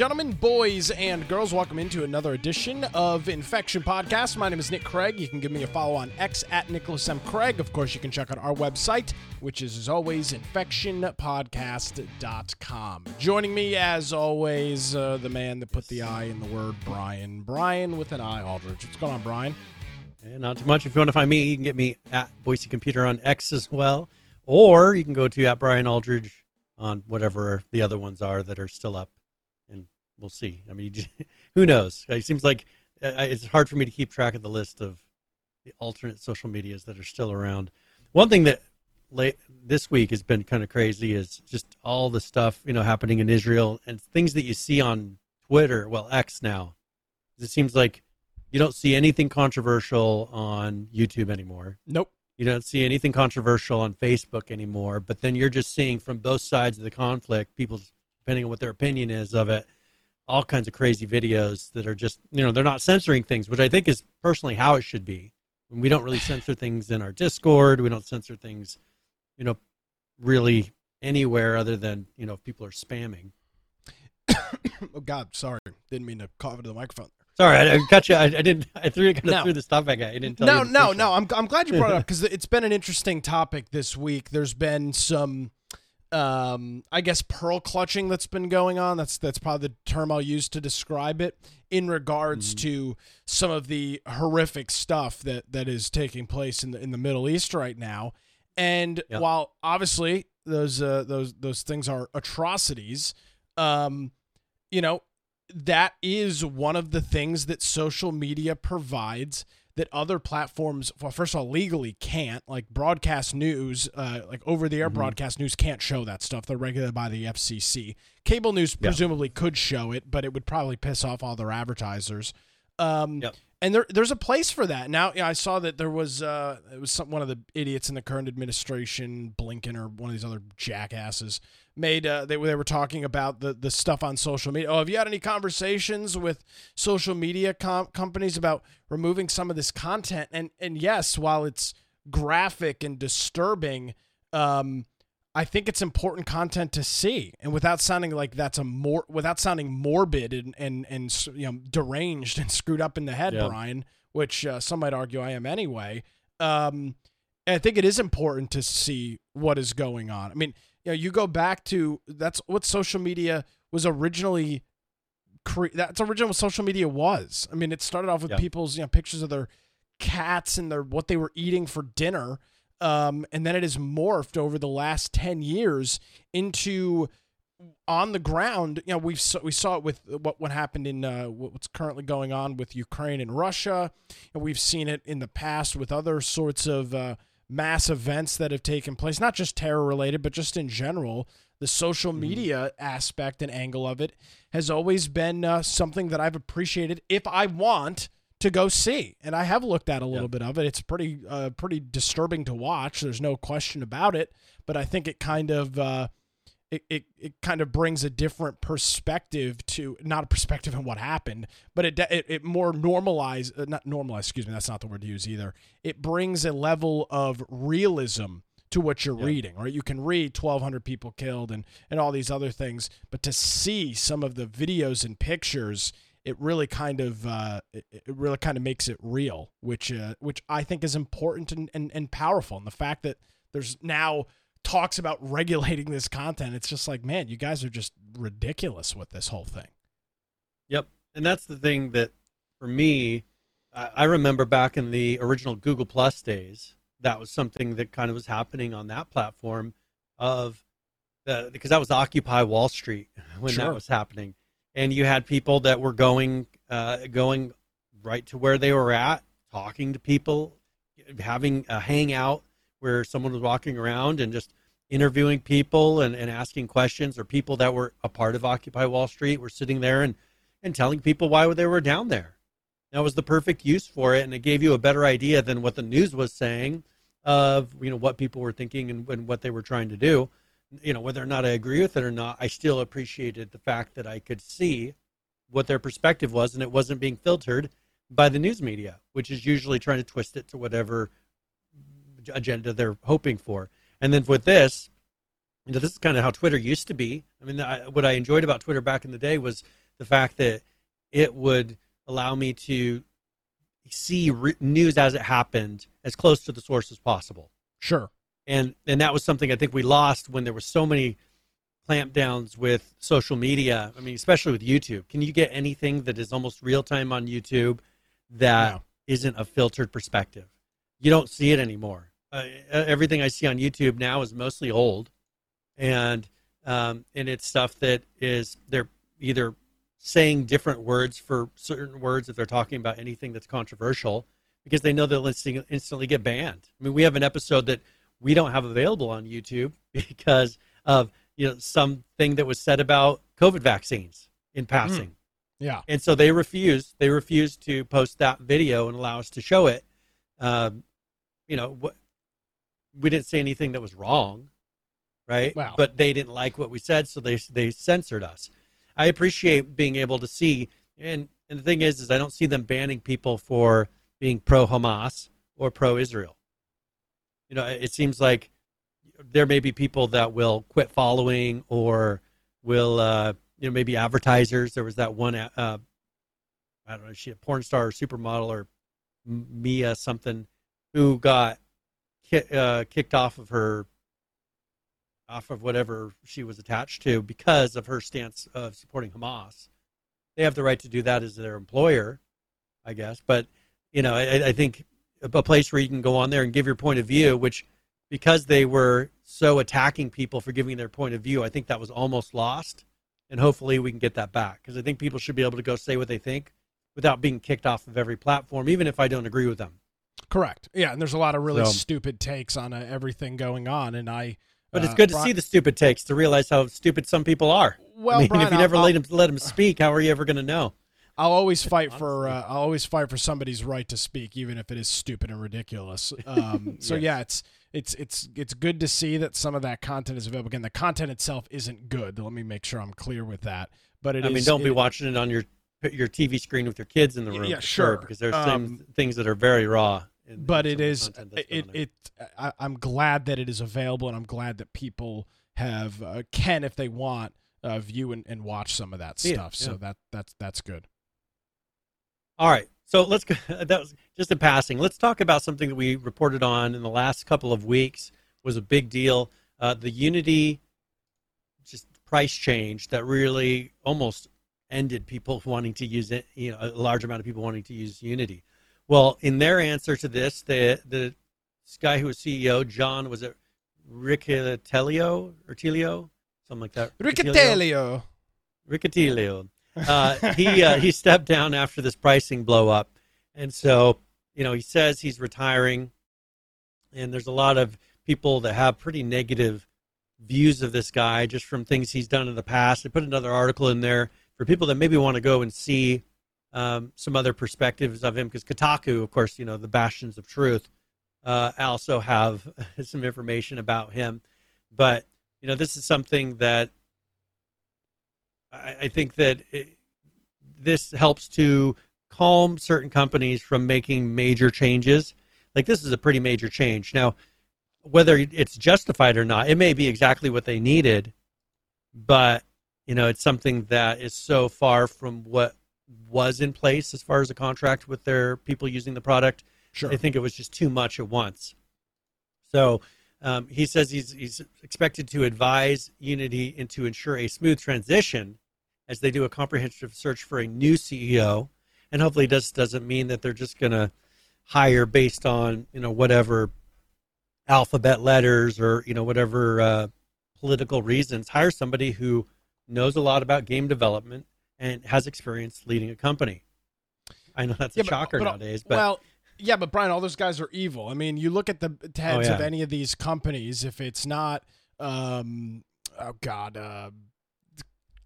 gentlemen, boys and girls, welcome into another edition of Infection Podcast. My name is Nick Craig. You can give me a follow on X at Nicholas M. Craig. Of course, you can check out our website, which is, as always, infectionpodcast.com. Joining me, as always, uh, the man that put the I in the word Brian. Brian with an I, Aldridge. What's going on, Brian? And not too much. If you want to find me, you can get me at Boise Computer on X as well. Or you can go to at Brian Aldridge on whatever the other ones are that are still up we'll see. I mean, who knows? It seems like uh, it's hard for me to keep track of the list of the alternate social medias that are still around. One thing that late this week has been kind of crazy is just all the stuff you know happening in Israel and things that you see on Twitter, well X now. It seems like you don't see anything controversial on YouTube anymore. Nope. You don't see anything controversial on Facebook anymore. But then you're just seeing from both sides of the conflict, people depending on what their opinion is of it, all kinds of crazy videos that are just you know they're not censoring things, which I think is personally how it should be. We don't really censor things in our Discord. We don't censor things, you know, really anywhere other than you know if people are spamming. oh God, sorry, didn't mean to cough into the microphone. Sorry, I, I got you. I, I didn't. I threw, kind of no. threw the stuff back at you. Didn't tell no, you no, no. I'm I'm glad you brought it up because it's been an interesting topic this week. There's been some um, I guess pearl clutching that's been going on. That's that's probably the term I'll use to describe it in regards mm-hmm. to some of the horrific stuff that that is taking place in the in the Middle East right now. And yep. while obviously those uh, those those things are atrocities, um, you know that is one of the things that social media provides that other platforms, well, first of all, legally can't. Like broadcast news, uh, like over the air mm-hmm. broadcast news can't show that stuff. They're regulated by the FCC. Cable news yeah. presumably could show it, but it would probably piss off all their advertisers. Um, yep. And there, there's a place for that. Now, I saw that there was uh, it was some, one of the idiots in the current administration, Blinken or one of these other jackasses, made uh, they, they were talking about the the stuff on social media. Oh, have you had any conversations with social media com- companies about removing some of this content? And and yes, while it's graphic and disturbing, um, I think it's important content to see, and without sounding like that's a more without sounding morbid and and and you know deranged and screwed up in the head, yeah. Brian, which uh, some might argue I am anyway. Um, I think it is important to see what is going on. I mean, you know, you go back to that's what social media was originally. Cre- that's original what social media was. I mean, it started off with yeah. people's you know pictures of their cats and their what they were eating for dinner, um, and then it has morphed over the last ten years into on the ground. You know, we saw, we saw it with what what happened in uh, what's currently going on with Ukraine and Russia, and we've seen it in the past with other sorts of. Uh, mass events that have taken place, not just terror related, but just in general, the social mm-hmm. media aspect and angle of it has always been uh, something that I've appreciated if I want to go see. And I have looked at a little bit of it. It's pretty uh, pretty disturbing to watch. There's no question about it, but I think it kind of uh, it, it, it kind of brings a different perspective to not a perspective on what happened, but it it, it more normalize uh, not normalize. Excuse me, that's not the word to use either. It brings a level of realism to what you're yep. reading, right? You can read 1,200 people killed and and all these other things, but to see some of the videos and pictures, it really kind of uh, it, it really kind of makes it real, which uh, which I think is important and, and and powerful. And the fact that there's now talks about regulating this content. It's just like, man, you guys are just ridiculous with this whole thing. Yep. And that's the thing that for me, I remember back in the original Google Plus days, that was something that kind of was happening on that platform of the, because that was Occupy Wall Street when sure. that was happening. And you had people that were going, uh, going right to where they were at, talking to people, having a hangout where someone was walking around and just interviewing people and, and asking questions or people that were a part of Occupy Wall Street were sitting there and, and telling people why they were down there. That was the perfect use for it, and it gave you a better idea than what the news was saying of you know what people were thinking and, and what they were trying to do. You know whether or not I agree with it or not, I still appreciated the fact that I could see what their perspective was, and it wasn't being filtered by the news media, which is usually trying to twist it to whatever agenda they're hoping for. And then with this, you know, this is kind of how Twitter used to be. I mean, I, what I enjoyed about Twitter back in the day was the fact that it would allow me to see re- news as it happened as close to the source as possible. Sure. And and that was something I think we lost when there were so many clampdowns with social media. I mean, especially with YouTube. Can you get anything that is almost real time on YouTube that No. not a filtered perspective? You don't see it anymore. Uh, everything I see on YouTube now is mostly old, and um, and it's stuff that is they're either saying different words for certain words if they're talking about anything that's controversial because they know they'll instantly get banned. I mean, we have an episode that we don't have available on YouTube because of you know something that was said about COVID vaccines in passing, Yeah. and so they refused. They refused to post that video and allow us to show it. Um, you know, what we didn't say anything that was wrong, right? Wow. But they didn't like what we said, so they they censored us. I appreciate being able to see, and and the thing is, is I don't see them banning people for being pro Hamas or pro Israel. You know, it seems like there may be people that will quit following or will, uh, you know, maybe advertisers. There was that one, uh, I don't know, she a porn star or supermodel or Mia something who got ki- uh, kicked off of her off of whatever she was attached to because of her stance of supporting Hamas. They have the right to do that as their employer, I guess. But you know, I, I think a place where you can go on there and give your point of view, which because they were so attacking people for giving their point of view, I think that was almost lost. And hopefully we can get that back because I think people should be able to go say what they think without being kicked off of every platform, even if I don't agree with them. Correct. Yeah, and there's a lot of really So- stupid takes on uh, everything going on, and I. But it's uh, good to Bri- see the stupid takes to realize how stupid some people are. Well, I mean, Brian, if you never I'll, let them let them speak, how are you ever going to know? I'll always fight for. Uh, I'll always fight for somebody's right to speak, even if it is stupid and ridiculous. Um, so Yes. yeah, it's it's it's it's good to see that some of that content is available. Again, the content itself isn't good. Let me make sure I'm clear with that. But it I is- mean, don't be watching it on your your TV screen with your kids in the room. yeah, for sure. because there's Um, some things that are very raw. In, but in it some of the is content that's it it I, i'm glad that it is available and i'm glad that people have uh, can if they want uh, view and, and watch some of that See it, stuff so that that's that's good All right. So let's go. That was just in passing. Let's talk about something that we reported on in the last couple of weeks was a big deal. Uh, the Unity just price change that really almost ended people wanting to use it. You know, a large amount of people wanting to use Unity. Well, in their answer to this, the the guy who was CEO, John, was it Riccitiello or Telio, something like that. Riccitiello. Riccitiello. Uh, he uh, he stepped down after this pricing blow up, and so you know he says he's retiring, and there's a lot of people that have pretty negative views of this guy just from things he's done in the past. I put another article in there for people that maybe want to go and see um, some other perspectives of him because Kotaku, of course, you know the bastions of truth, uh, also have some information about him, but you know this is something that I, I think that it, this helps to calm certain companies from making major changes. Like this is a pretty major change. Now, whether it's justified or not, it may be exactly what they needed, but you know, it's something that is so far from what was in place as far as a contract with their people using the product. sure I think it was just too much at once. So um, he says he's, he's expected to advise Unity and to ensure a smooth transition as they do a comprehensive search for a new CEO. And hopefully, this doesn't mean that they're just going to hire based on you know whatever alphabet letters or you know whatever uh, political reasons. Hire somebody who knows a lot about game development and has experience leading a company. I know that's Yeah, a but- shocker but- nowadays, but well yeah but brian all those guys are evil. I mean you look at the heads Oh, of any of these companies if it's not um oh god uh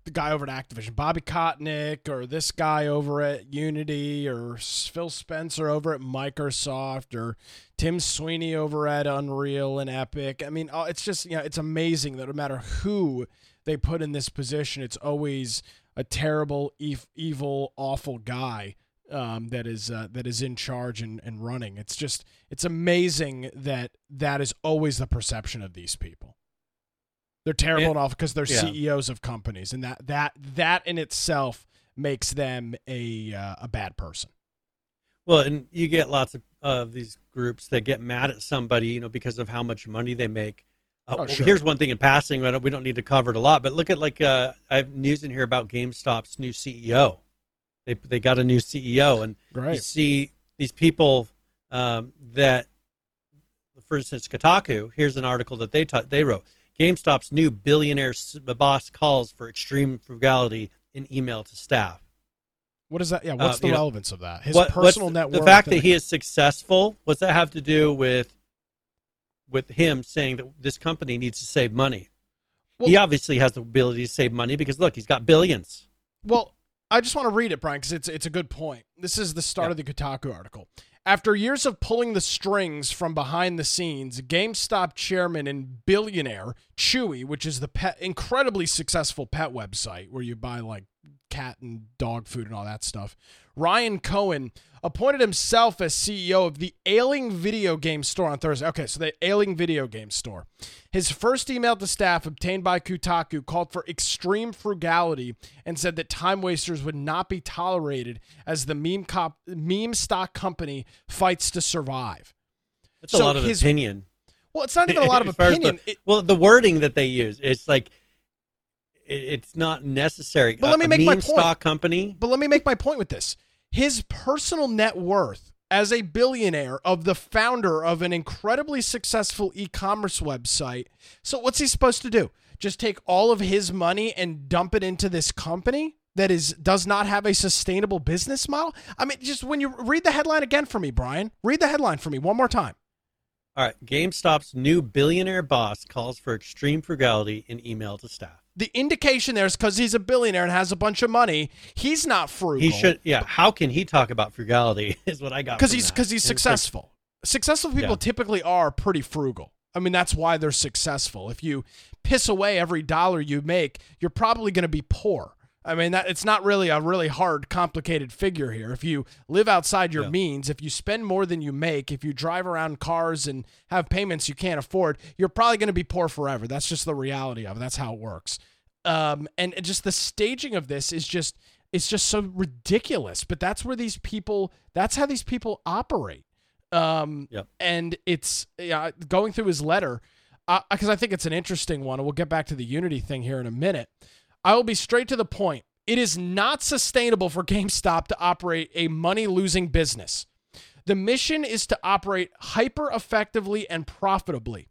the guy over at Activision, Bobby Kotick, or this guy over at Unity, or Phil Spencer over at Microsoft, or Tim Sweeney over at Unreal and Epic. I mean, uh, it's just you know, it's amazing that no matter who they put in this position, it's always a terrible, ev- evil, awful guy um, that is uh, that is in charge and, and running. It's just it's amazing that that is always the perception of these people. They're terrible and awful because they're Yeah. CEOs of companies, and that that that in itself makes them a uh, a bad person. Well, and you get lots of of these groups that get mad at somebody, you know, because of how much money they make. Uh, Oh, sure. Here's one thing in passing. We don't, we don't need to cover it a lot, but look at like uh, I have news in here about GameStop's new CEO. They they got a new CEO, and you see these people um, that, for instance, Kotaku. Here's an article that they ta- they wrote. GameStop's new billionaire boss calls for extreme frugality in email to staff. What is that? Yeah. What's Uh, the you know, relevance of that? His What- personal the, net worth. The fact that he is successful, what's that have to do with with him saying that this company needs to save money? Well- he obviously has the ability to save money because look, he's got billions. Well, I just want to read it, Brian, because it's it's a good point. This is the start Yeah. of the Kotaku article. After years of pulling the strings from behind the scenes, GameStop chairman and billionaire Chewy, which is the pet, incredibly successful pet website where you buy like cat and dog food and all that stuff, Ryan Cohen appointed himself as CEO of the Ailing Video Game Store on Thursday. Okay, so the Ailing Video Game Store. His first email to staff obtained by Kotaku called for extreme frugality and said that time wasters would not be tolerated as the meme cop meme stock company fights to survive. That's So a lot of his- opinion. Well, it's not even a lot of as the- opinion. Well, the wording that they use, it's like it's not necessary. But let A- me a make my point. stock company. But let me make my point with this. His personal net worth as a billionaire of the founder of an incredibly successful e-commerce website. So what's he supposed to do? Just take all of his money and dump it into this company that is does not have a sustainable business model? I mean, just when you read the headline again for me, Brian. Read the headline for me one more time. All right, GameStop's new billionaire boss calls for extreme frugality in email to staff. The indication there is because he's a billionaire and has a bunch of money. He's not frugal. He should, yeah. How can he talk about frugality? Is what I got. because he's because he's And it's like, successful. Successful people Yeah. typically are pretty frugal. I mean, that's why they're successful. If you piss away every dollar you make, you're probably going to be poor. I mean, that it's not really a really hard, complicated figure here. If you live outside your Yeah. means, if you spend more than you make, if you drive around cars and have payments you can't afford, you're probably going to be poor forever. That's just the reality of it. That's how it works. Um, and just the staging of this is just it's just so ridiculous. But that's where these people. That's how these people operate. Um, Yep. and it's yeah, going through his letter because I think it's an interesting one. And we'll get back to the Unity thing here in a minute. I will be straight to the point. It is not sustainable for GameStop to operate a money losing business. The mission is to operate hyper effectively and profitably.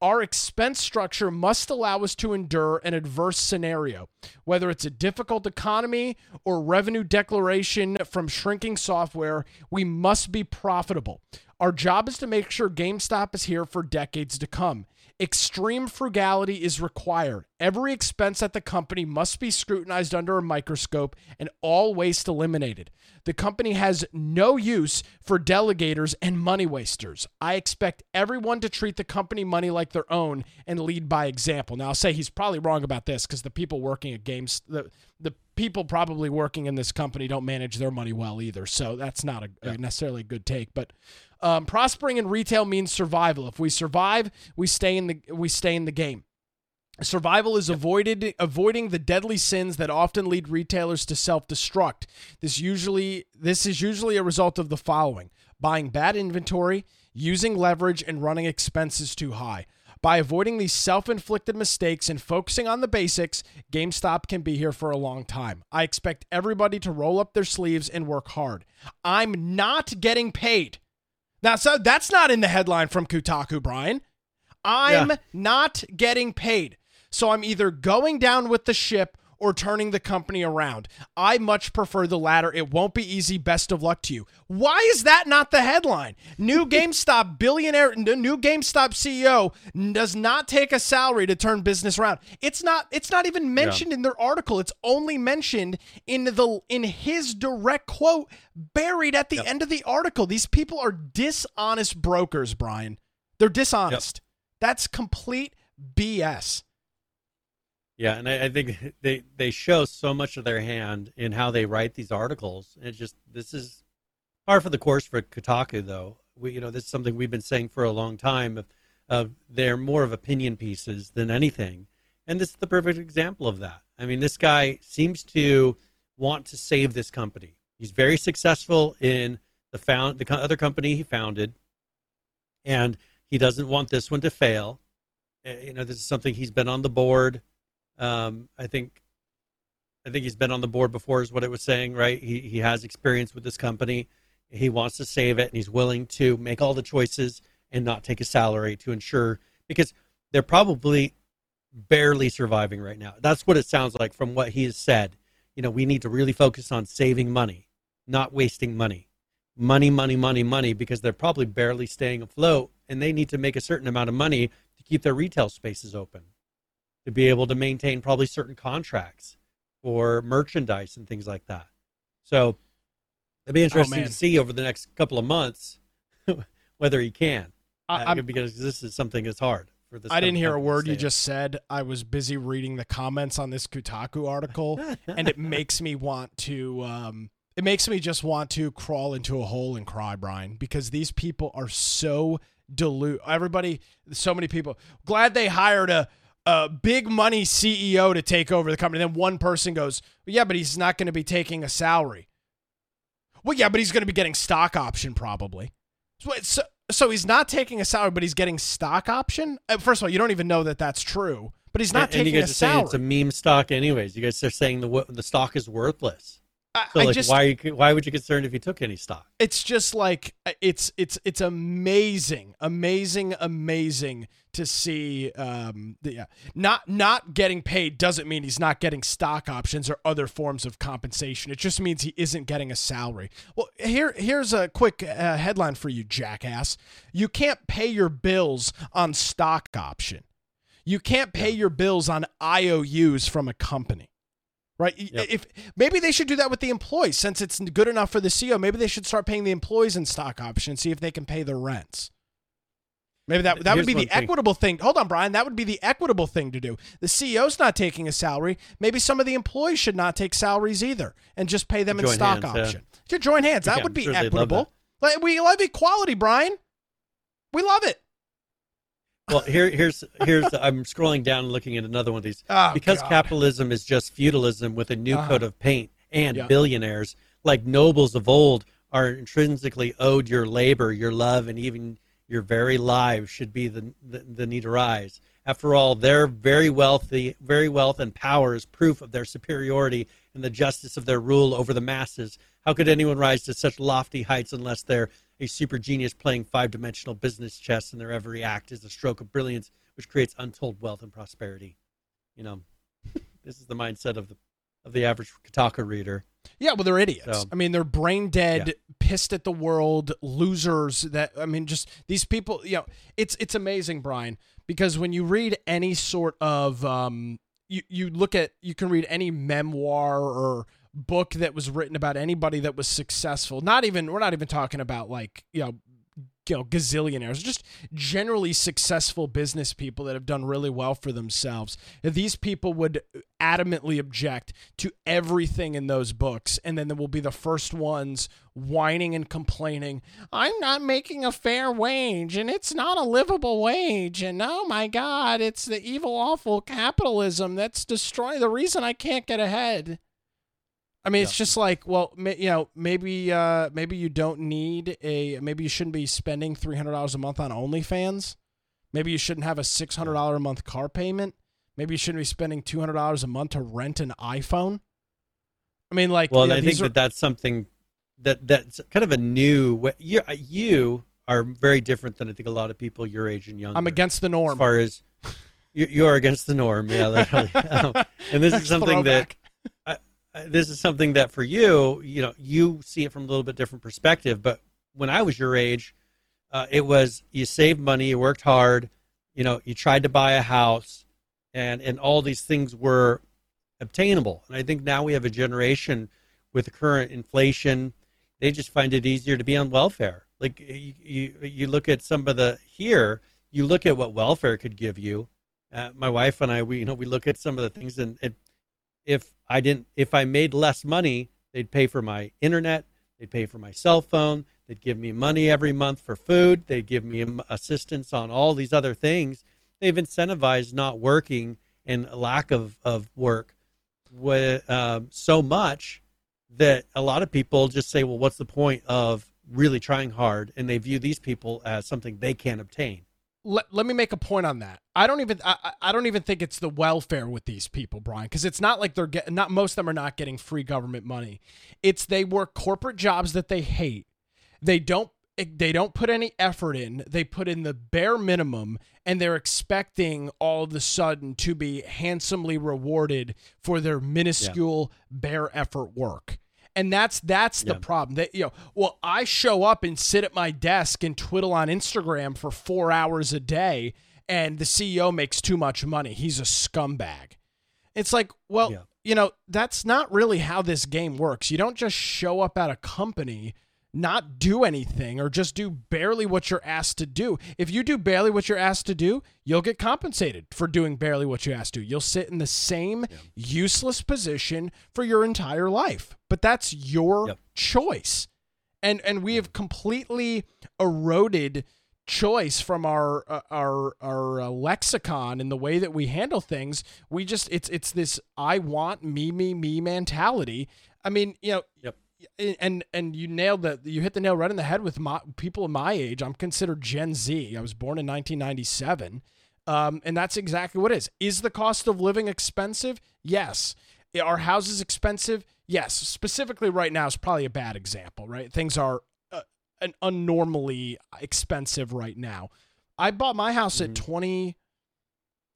Our expense structure must allow us to endure an adverse scenario, whether it's a difficult economy or revenue declaration from shrinking software. We must be profitable. Our job is to make sure GameStop is here for decades to come. Extreme frugality is required. Every expense at the company must be scrutinized under a microscope and all waste eliminated. The company has no use for delegators and money wasters. I expect everyone to treat the company money like their own and lead by example. Now, I'll say he's probably wrong about this because the people working at games, the, the people probably working in this company don't manage their money well either. So that's not a, a necessarily a good take. But um, prospering in retail means survival. If we survive, we stay in the we stay in the game. Survival is avoided avoiding the deadly sins that often lead retailers to self-destruct. This usually this is usually a result of the following: buying bad inventory, using leverage and running expenses too high. By avoiding these self-inflicted mistakes and focusing on the basics, GameStop can be here for a long time. I expect everybody to roll up their sleeves and work hard. I'm not getting paid. Now, so that's not in the headline from Kotaku, Brian. I'm Yeah. not getting paid. So I'm either going down with the ship or turning the company around. I much prefer the latter. It won't be easy. Best of luck to you. Why is that not the headline? New GameStop billionaire, new GameStop CEO does not take a salary to turn business around. It's not. It's not even mentioned in their article. It's only mentioned in the in his direct quote buried at the end of the article. These people are dishonest brokers, Brian. They're dishonest. That's complete BS. Yeah, and I, I think they they show so much of their hand in how they write these articles. It's just this is par for the course for Kotaku, though. We you know this is something we've been saying for a long time. Of, of they're more of opinion pieces than anything, and this is the perfect example of that. I mean, this guy seems to want to save this company. He's very successful in the found the other company he founded, and he doesn't want this one to fail. Uh, you know, this is something he's been on the board. Um, I think, I think he's been on the board before, is what it was saying, right? He he has experience with this company. He wants to save it, and he's willing to make all the choices and not take a salary to ensure because they're probably barely surviving right now. That's what it sounds like from what he has said. You know, we need to really focus on saving money, not wasting money. Money, money, money, money, because they're probably barely staying afloat and they need to make a certain amount of money to keep their retail spaces open, to be able to maintain probably certain contracts for merchandise and things like that. So it'd be interesting oh, to see over the next couple of months whether he can, uh, because this is something that's hard for this. I didn't hear a word you just said. I was busy reading the comments on this Kotaku article, and it makes me want to. Um, it makes me just want to crawl into a hole and cry, Brian, because these people are so dilute. Everybody, so many people. Glad they hired a a big money CEO to take over the company. Then one person goes, well, "Yeah, but he's not going to be taking a salary." Well, yeah, but he's going to be getting stock option probably. So, so, so he's not taking a salary, but he's getting stock option. Uh, first of all, you don't even know that that's true, but he's not and, taking and you guys a are salary. Saying it's a meme stock, anyways. You guys are saying the the stock is worthless. So, I, like, just, why why would you concerned if you took any stock? It's just like uh, it's it's it's amazing, amazing, amazing to see. Um, the, yeah, not not getting paid doesn't mean he's not getting stock options or other forms of compensation. It just means he isn't getting a salary. Well, here here's a quick uh, headline for you, jackass. You can't pay your bills on stock option. You can't pay your bills on IOUs from a company right? Yep. If maybe they should do that with the employees, since it's good enough for the CEO. Maybe they should start paying the employees in stock options, see if they can pay the rents. Maybe that that Here's would be the thing. equitable thing. Hold on, Brian. That would be the equitable thing to do. The CEO's not taking a salary. Maybe some of the employees should not take salaries either, and just pay them in stock hands, option. Yeah. To join hands, that would be sure equitable. Like, we love equality, Brian. We love it. Well, here, here's here's I'm scrolling down and looking at another one of these oh, because God. capitalism is just feudalism with a new uh, coat of paint, and yeah. billionaires like nobles of old are intrinsically owed your labor, your love, and even your very lives should be the, the, the need to rise. After all, their very wealthy, very wealth and power is proof of their superiority and the justice of their rule over the masses. How could anyone rise to such lofty heights unless they're a super genius playing five dimensional business chess, and their every act is a stroke of brilliance which creates untold wealth and prosperity. You know, this is the mindset of the of the average Kotaku reader. Yeah, well, they're idiots. So, I mean, they're brain dead, yeah. pissed at the world, losers. That I mean, just these people. You know, it's it's amazing, Brian, because when you read any sort of um, you you look at you can read any memoir or book that was written about anybody that was successful. Not even we're not even talking about like, you know, you know, gazillionaires, just generally successful business people that have done really well for themselves. These people would adamantly object to everything in those books, and then they will be the first ones whining and complaining. I'm not making a fair wage, and it's not a livable wage, and oh my God, it's the evil, awful capitalism that's destroying the reason I can't get ahead. I mean, it's just like, well, you know, maybe uh, maybe you don't need a, maybe you shouldn't be spending three hundred dollars a month on OnlyFans. Maybe you shouldn't have a six hundred dollar a month car payment. Maybe you shouldn't be spending two hundred dollars a month to rent an iPhone. I mean, like, well, I think are, that that's something that that's kind of a new. You you are very different than I think a lot of people your age and younger. I'm against the norm. As far as you, you are against the norm, yeah, literally. um, and this is something Throwback. Uh, this is something that for you, you know, you see it from a little bit different perspective. But when I was your age, uh, it was you saved money, you worked hard, you know, you tried to buy a house, and and all these things were obtainable. And I think now we have a generation with the current inflation, they just find it easier to be on welfare. Like you, you, look at some of the here, you look at what welfare could give you. Uh, my wife and I, we you know, we look at some of the things, and if I didn't if I made less money, they'd pay for my internet, they'd pay for my cell phone, they'd give me money every month for food, they'd give me assistance on all these other things. They've incentivized not working and lack of, of work with, um, so much that a lot of people just say, well, what's the point of really trying hard? And they view these people as something they can't obtain. Let, let me make a point on that. I don't even I, I don't even think it's the welfare with these people, Brian, because it's not like they're getting not most of them are not getting free government money. It's they work corporate jobs that they hate. They don't eh, they don't put any effort in. They put in the bare minimum and they're expecting all of a sudden to be handsomely rewarded for their minuscule yeah. bare effort work. And that's that's yeah. the problem. That you know, well, I show up and sit at my desk and twiddle on Instagram for 4 hours a day and the CEO makes too much money. He's a scumbag. It's like, well, yeah. you know, that's not really how this game works. You don't just show up at a company not do anything or just do barely what you're asked to do. If you do barely what you're asked to do, you'll get compensated for doing barely what you're asked to. You'll sit in the same yeah. useless position for your entire life. But that's your yep. choice. And and we have completely eroded choice from our uh, our our uh, lexicon in the way that we handle things. We just it's it's this I want me me me mentality. I mean, you know, yep and and you nailed that you hit the nail right in the head with my people of my age. I'm considered gen z. I was born in 1997 um, and that's exactly what it is. Is the cost of living expensive? Yes. Are houses expensive? Yes. Specifically right now is probably a bad example right? Things are uh, an unnormally expensive right now. I bought my house mm-hmm. at 20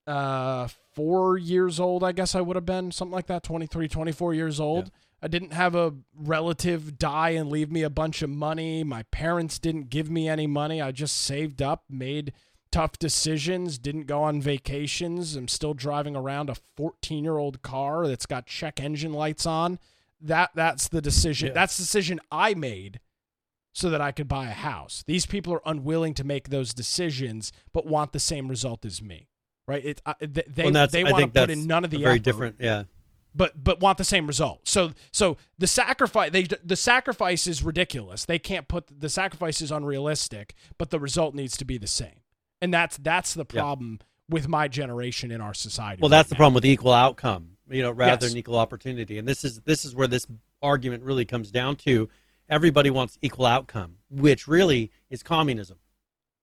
uh four years old i guess i would have been something like that 23 24 years old. Yeah I didn't have a relative die and leave me a bunch of money. My parents didn't give me any money. I just saved up, made tough decisions, didn't go on vacations. I'm still driving around a 14 year old car that's got check engine lights on. That that's the decision. Yeah. That's the decision I made so that I could buy a house. These people are unwilling to make those decisions, but want the same result as me. Right? It, uh, they well, they want to put in none of the very effort. different. Yeah but but want the same result. So so the sacrifice they the sacrifice is ridiculous. They can't put the sacrifice is unrealistic, but the result needs to be the same. And that's that's the problem yeah. with my generation in our society. Well, right that's now. the problem with equal outcome, you know, rather yes. than equal opportunity. And this is this is where this argument really comes down to everybody wants equal outcome, which really is communism,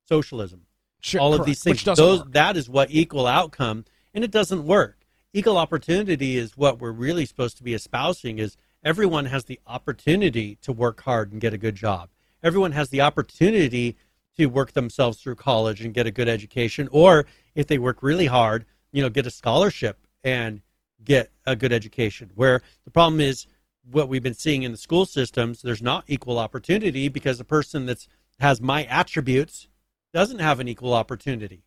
socialism. Sure, all correct. of these things. Those work. that is what equal outcome and it doesn't work equal opportunity is what we're really supposed to be espousing is everyone has the opportunity to work hard and get a good job. Everyone has the opportunity to work themselves through college and get a good education or if they work really hard you know get a scholarship and get a good education. Where the problem is what we've been seeing in the school systems there's not equal opportunity because the person that's has my attributes doesn't have an equal opportunity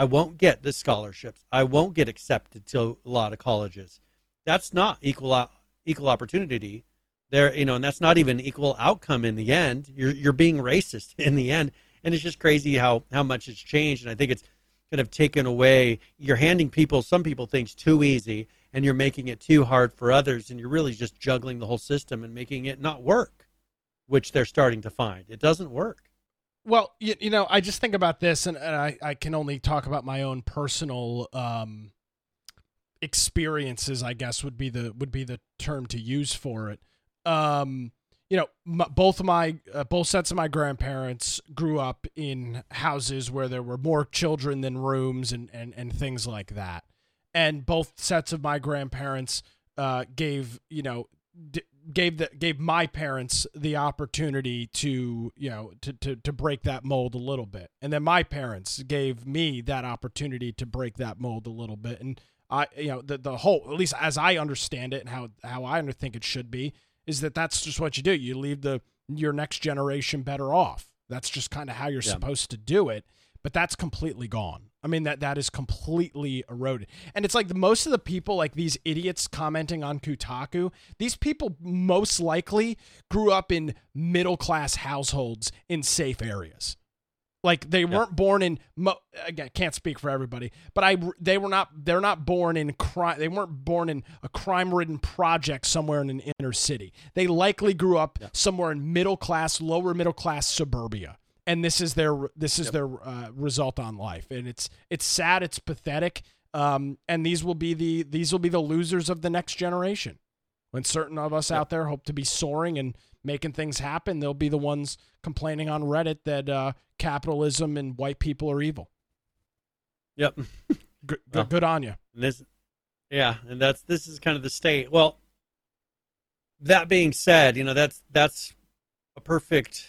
I won't get the scholarships. I won't get accepted to a lot of colleges. That's not equal equal opportunity. There, you know, and that's not even equal outcome in the end. You're you're being racist in the end, and it's just crazy how how much it's changed. And I think it's kind of taken away. You're handing people, some people, things too easy, and you're making it too hard for others, and you're really just juggling the whole system and making it not work, which they're starting to find. It doesn't work. Well, you, you know, I just think about this, and, and I, I can only talk about my own personal um, experiences. I guess would be the would be the term to use for it. Um, you know, my, both of my uh, both sets of my grandparents grew up in houses where there were more children than rooms, and and and things like that. And both sets of my grandparents uh, gave you know d- gave the gave my parents the opportunity to you know to, to to break that mold a little bit. And then my parents gave me that opportunity to break that mold a little bit. And i you know the the whole at least as i understand it and how how i think it should be is that that's just what you do. You leave the your next generation better off. That's just kind of how you're yeah. supposed to do it. But that's completely gone I mean that that is completely eroded. And it's like the, most of the people like these idiots commenting on Kotaku, these people most likely grew up in middle class households in safe areas. Like they weren't born in mo- again can't speak for everybody, but I they were not they're not born in crime they weren't born in a crime-ridden project somewhere in an inner city. They likely grew up yeah. somewhere in middle class, lower middle class suburbia and this is their this is yep. their uh, result on life and it's it's sad it's pathetic um, and these will be the these will be the losers of the next generation When certain of us out there hope to be soaring and making things happen, they'll be the ones complaining on Reddit that uh, capitalism and white people are evil. Yep. Good, good, good on you. This, yeah, and that's this is kind of the state. Well, that being said, you know that's that's a perfect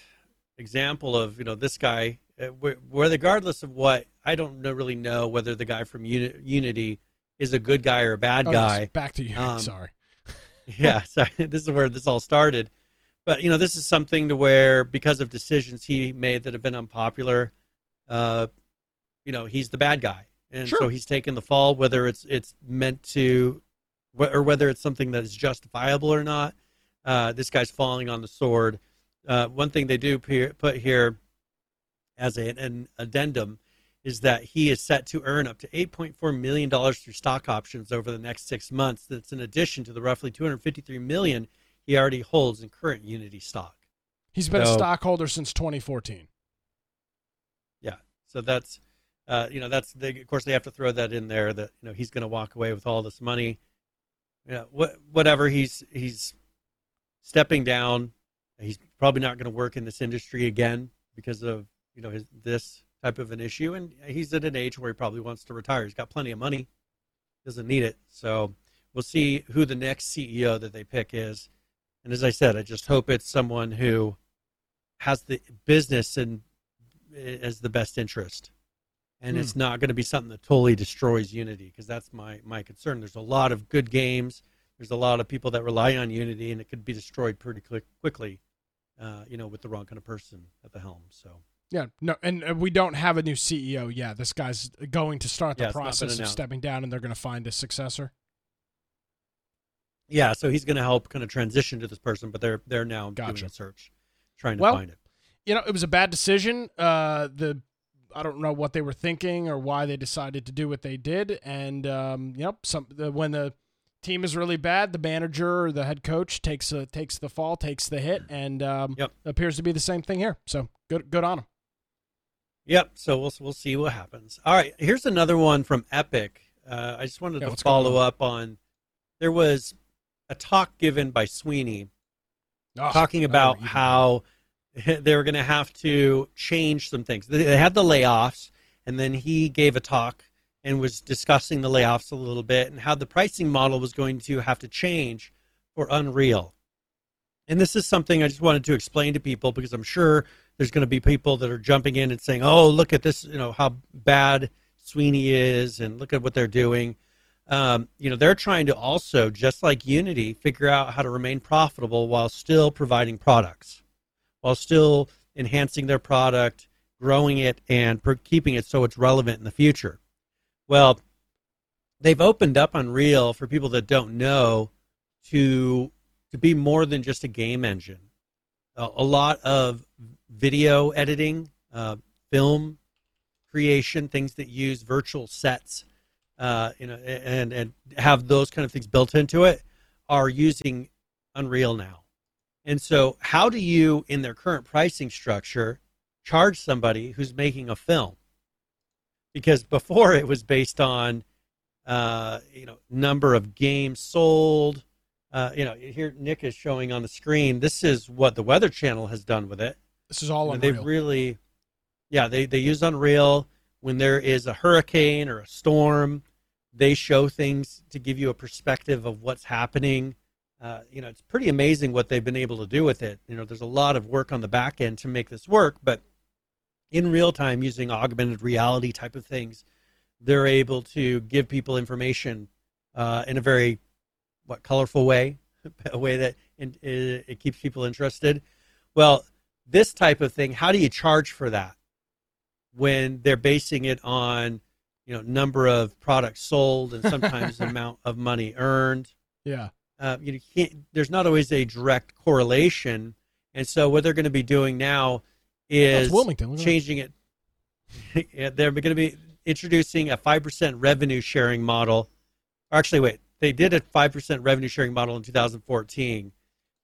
example of you know this guy. uh, Where, where regardless of what, I don't know, really know whether the guy from Uni- Unity is a good guy or a bad Oh, guy. Back to you. Um, Sorry. yeah, so this is where this all started. But you know, this is something to where because of decisions he made that have been unpopular, uh, you know, he's the bad guy, and so he's taken the fall, whether it's it's meant to, or whether it's something that is justifiable or not. Uh, this guy's falling on the sword. Uh, one thing they do put here as a, an addendum is that he is set to earn up to $8.4 million through stock options over the next six months. That's in addition to the roughly 253 million he already holds in current Unity stock. He's been a stockholder since 2014. Yeah. So that's, uh, you know, that's, they, of course, they have to throw that in there that, you know, he's going to walk away with all this money. You know, what, whatever he's, he's stepping down. He's probably not going to work in this industry again because of, you know, his, this type of an issue. And he's at an age where he probably wants to retire. He's got plenty of money, doesn't need it. So we'll see who the next CEO that they pick is. And as I said, I just hope it's someone who has the business and as the best interest. And Hmm. it's not going to be something that totally destroys Unity because that's my, my concern. There's a lot of good games. There's a lot of people that rely on Unity, and it could be destroyed pretty quick, quickly, uh, you know, with the wrong kind of person at the helm. So Yeah, no, and uh, we don't have a new CEO. Yeah, this guy's going to start the Yeah, it's not been process of stepping down, and they're going to find a successor. yeah, so he's going to help kind of transition to this person, but they're they're now Gotcha. doing a search, trying to Well, find it. You know, it was a bad decision. Uh, the I don't know what they were thinking or why they decided to do what they did, and um, you know, some the, when the team is really bad, the manager or the head coach takes a, takes the fall, takes the hit, and um, Yep. appears to be the same thing here. So good good on him. Yep. So we'll we'll see what happens. All right. Here's another one from Epic. Uh, I just wanted Yeah, to follow on? up on. There was a talk given by Sweeney Oh, talking about how they were going to have to change some things. They they had the layoffs, and then he gave a talk and was discussing the layoffs a little bit and how the pricing model was going to have to change for Unreal. And this is something I just wanted to explain to people because I'm sure there's going to be people that are jumping in and saying, "Oh, look at this! You know how bad Sweeney is, and look at what they're doing." Um, you know, they're trying to also, just like Unity, figure out how to remain profitable while still providing products, while still enhancing their product, growing it, and per- keeping it so it's relevant in the future. Well, they've opened up Unreal for people that don't know to to be more than just a game engine. A, a lot of video editing, uh, film creation, things that use virtual sets, uh, you know, and and have those kind of things built into it, are using Unreal now. And so, how do you, in their current pricing structure, charge somebody who's making a film? Because before it was based on, uh, you know, number of games sold. Uh, you know, here Nick is showing on the screen. This is what the Weather Channel has done with it. This is all You know, Unreal. They've really, yeah, they, they use Unreal when there is a hurricane or a storm. They show things to give you a perspective of what's happening. Uh, you know, it's pretty amazing what they've been able to do with it. You know, there's a lot of work on the back end to make this work, but in real time, using augmented reality type of things, they're able to give people information uh, in a very what colorful way, a way that in, it, it keeps people interested. Well, this type of thing, how do you charge for that when they're basing it on you know number of products sold and sometimes the amount of money earned? yeah. uh, you know, can't, there's not always a direct correlation. And so what they're going to be doing now is Wilmington. Look at that. changing it. Yeah, they're going to be introducing a 5% revenue sharing model. Or actually, wait, they did a 5% revenue sharing model in 2014.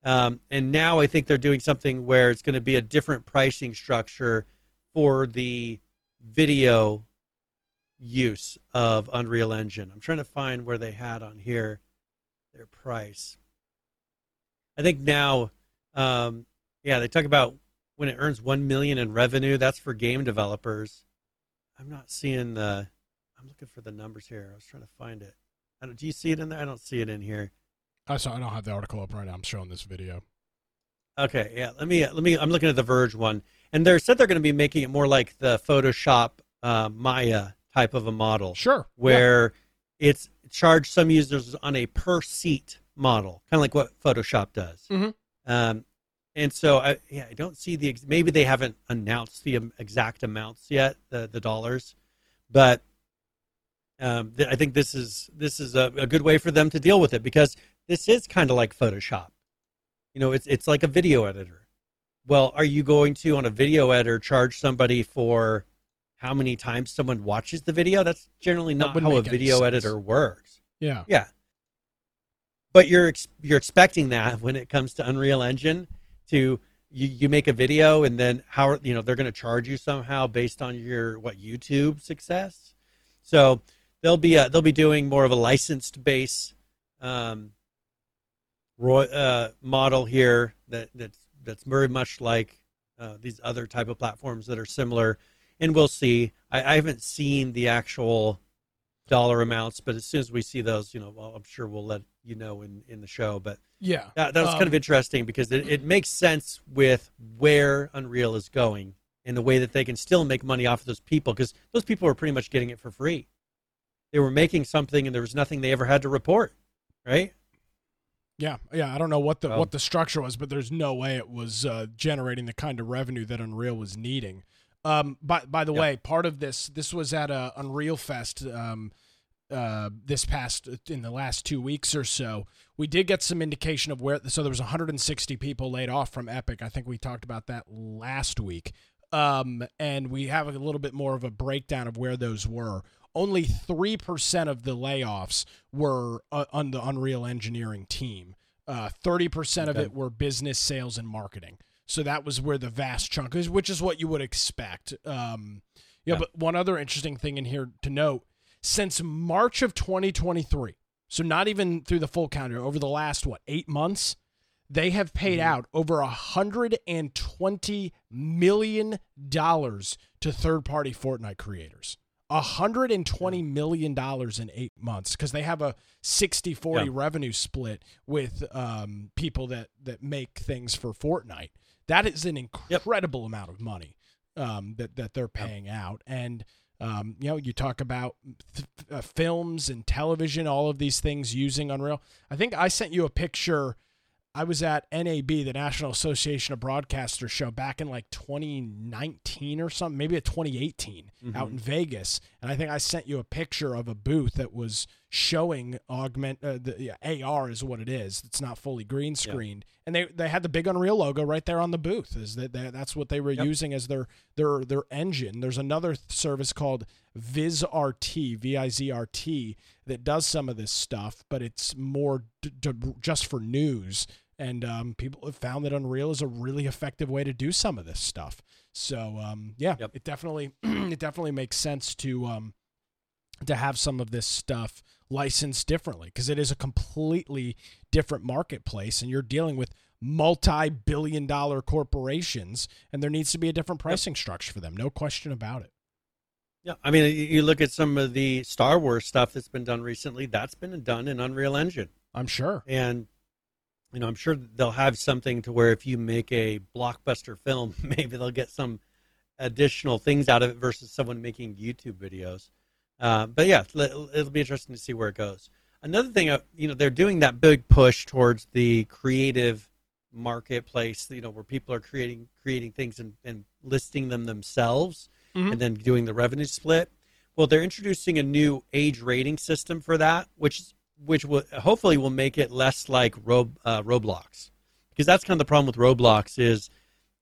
Um, and now I think they're doing something where it's going to be a different pricing structure for the video use of Unreal Engine. I'm trying to find where they had on here their price. I think now, um, yeah, they talk about when it earns one million in revenue. That's for game developers. I'm not seeing the. I'm looking for the numbers here. I was trying to find it. I don't, do you see it in there? I don't see it in here. I saw. I don't have the article up right now. I'm showing this video. Okay, yeah. Let me let me. I'm looking at the Verge one, and they said they're going to be making it more like the Photoshop uh, Maya type of a model. Sure. Where yeah. it's charged some users on a per seat model, kind of like what Photoshop does. Mm-hmm. Um, and so, I, yeah, I don't see the maybe they haven't announced the exact amounts yet, the the dollars, but um, th- I think this is this is a, a, good way for them to deal with it because this is kind of like Photoshop. You know, it's it's like a video editor. Well, are you going to on a video editor charge somebody for how many times someone watches the video? That's generally not how a video editor works. Yeah, yeah. But you're you're expecting that when it comes to Unreal Engine to you, you make a video and then how you know they're going to charge you somehow based on your what YouTube success. So they'll be uh, they'll be doing more of a licensed base um, roy, uh, model here that that's that's very much like uh, these other type of platforms that are similar. And we'll see. I, I haven't seen the actual dollar amounts, but as soon as we see those, you know, well, I'm sure we'll let you know in, in the show. But yeah, that, that was um, kind of um, interesting because it, it makes sense with where Unreal is going and the way that they can still make money off of those people because those people are pretty much getting it for free. They were making something and there was nothing they ever had to report, right? Yeah, yeah. I don't know what the what the structure was, but there's no way it was uh, generating the kind of revenue that Unreal was needing. Um, by by the way, part of this this was at a Unreal Fest um, uh, this past in the last two weeks or so. We did get some indication of where. So there was 160 people laid off from Epic. I think we talked about that last week. Um, and we have a little bit more of a breakdown of where those were. Only three percent of the layoffs were uh, on the Unreal Engineering team. Uh, thirty percent okay. of it were business, sales, and marketing. So that was where the vast chunk is, which is what you would expect. Um, yeah, yeah, but one other interesting thing in here to note since March of 2023, so not even through the full calendar, over the last, what, eight months, they have paid mm-hmm. out over $120 million to third party Fortnite creators. $120 million in eight months because they have a 60 40 yeah. revenue split with um, people that, that make things for Fortnite. That is an incredible yep. amount of money um, that that they're paying yep. out, and um, you know, you talk about th- uh, films and television, all of these things using Unreal. I think I sent you a picture I was at NAB, the National Association of Broadcasters show back in like 2019 or something, maybe a 2018 mm-hmm. out in Vegas. And I think I sent you a picture of a booth that was showing augment uh, the yeah, AR is what it is. It's not fully green screened. Yeah. And they, they had the big Unreal logo right there on the booth. Is that that's what they were yep. using as their their their engine. There's another service called VizRT, V I Z R T that does some of this stuff, but it's more d- d- just for news and um, people have found that Unreal is a really effective way to do some of this stuff. So um, yeah, yep. it definitely it definitely makes sense to um, to have some of this stuff licensed differently because it is a completely different marketplace, and you're dealing with multi-billion-dollar corporations, and there needs to be a different pricing yep. structure for them. No question about it. Yeah, I mean, you look at some of the Star Wars stuff that's been done recently. That's been done in Unreal Engine. I'm sure. And you know, I'm sure they'll have something to where if you make a blockbuster film, maybe they'll get some additional things out of it versus someone making YouTube videos. Uh, but yeah, it'll be interesting to see where it goes. Another thing, uh, you know, they're doing that big push towards the creative marketplace, you know, where people are creating creating things and, and listing them themselves, mm-hmm. and then doing the revenue split. Well, they're introducing a new age rating system for that, which which will hopefully will make it less like Rob, uh, Roblox, because that's kind of the problem with Roblox is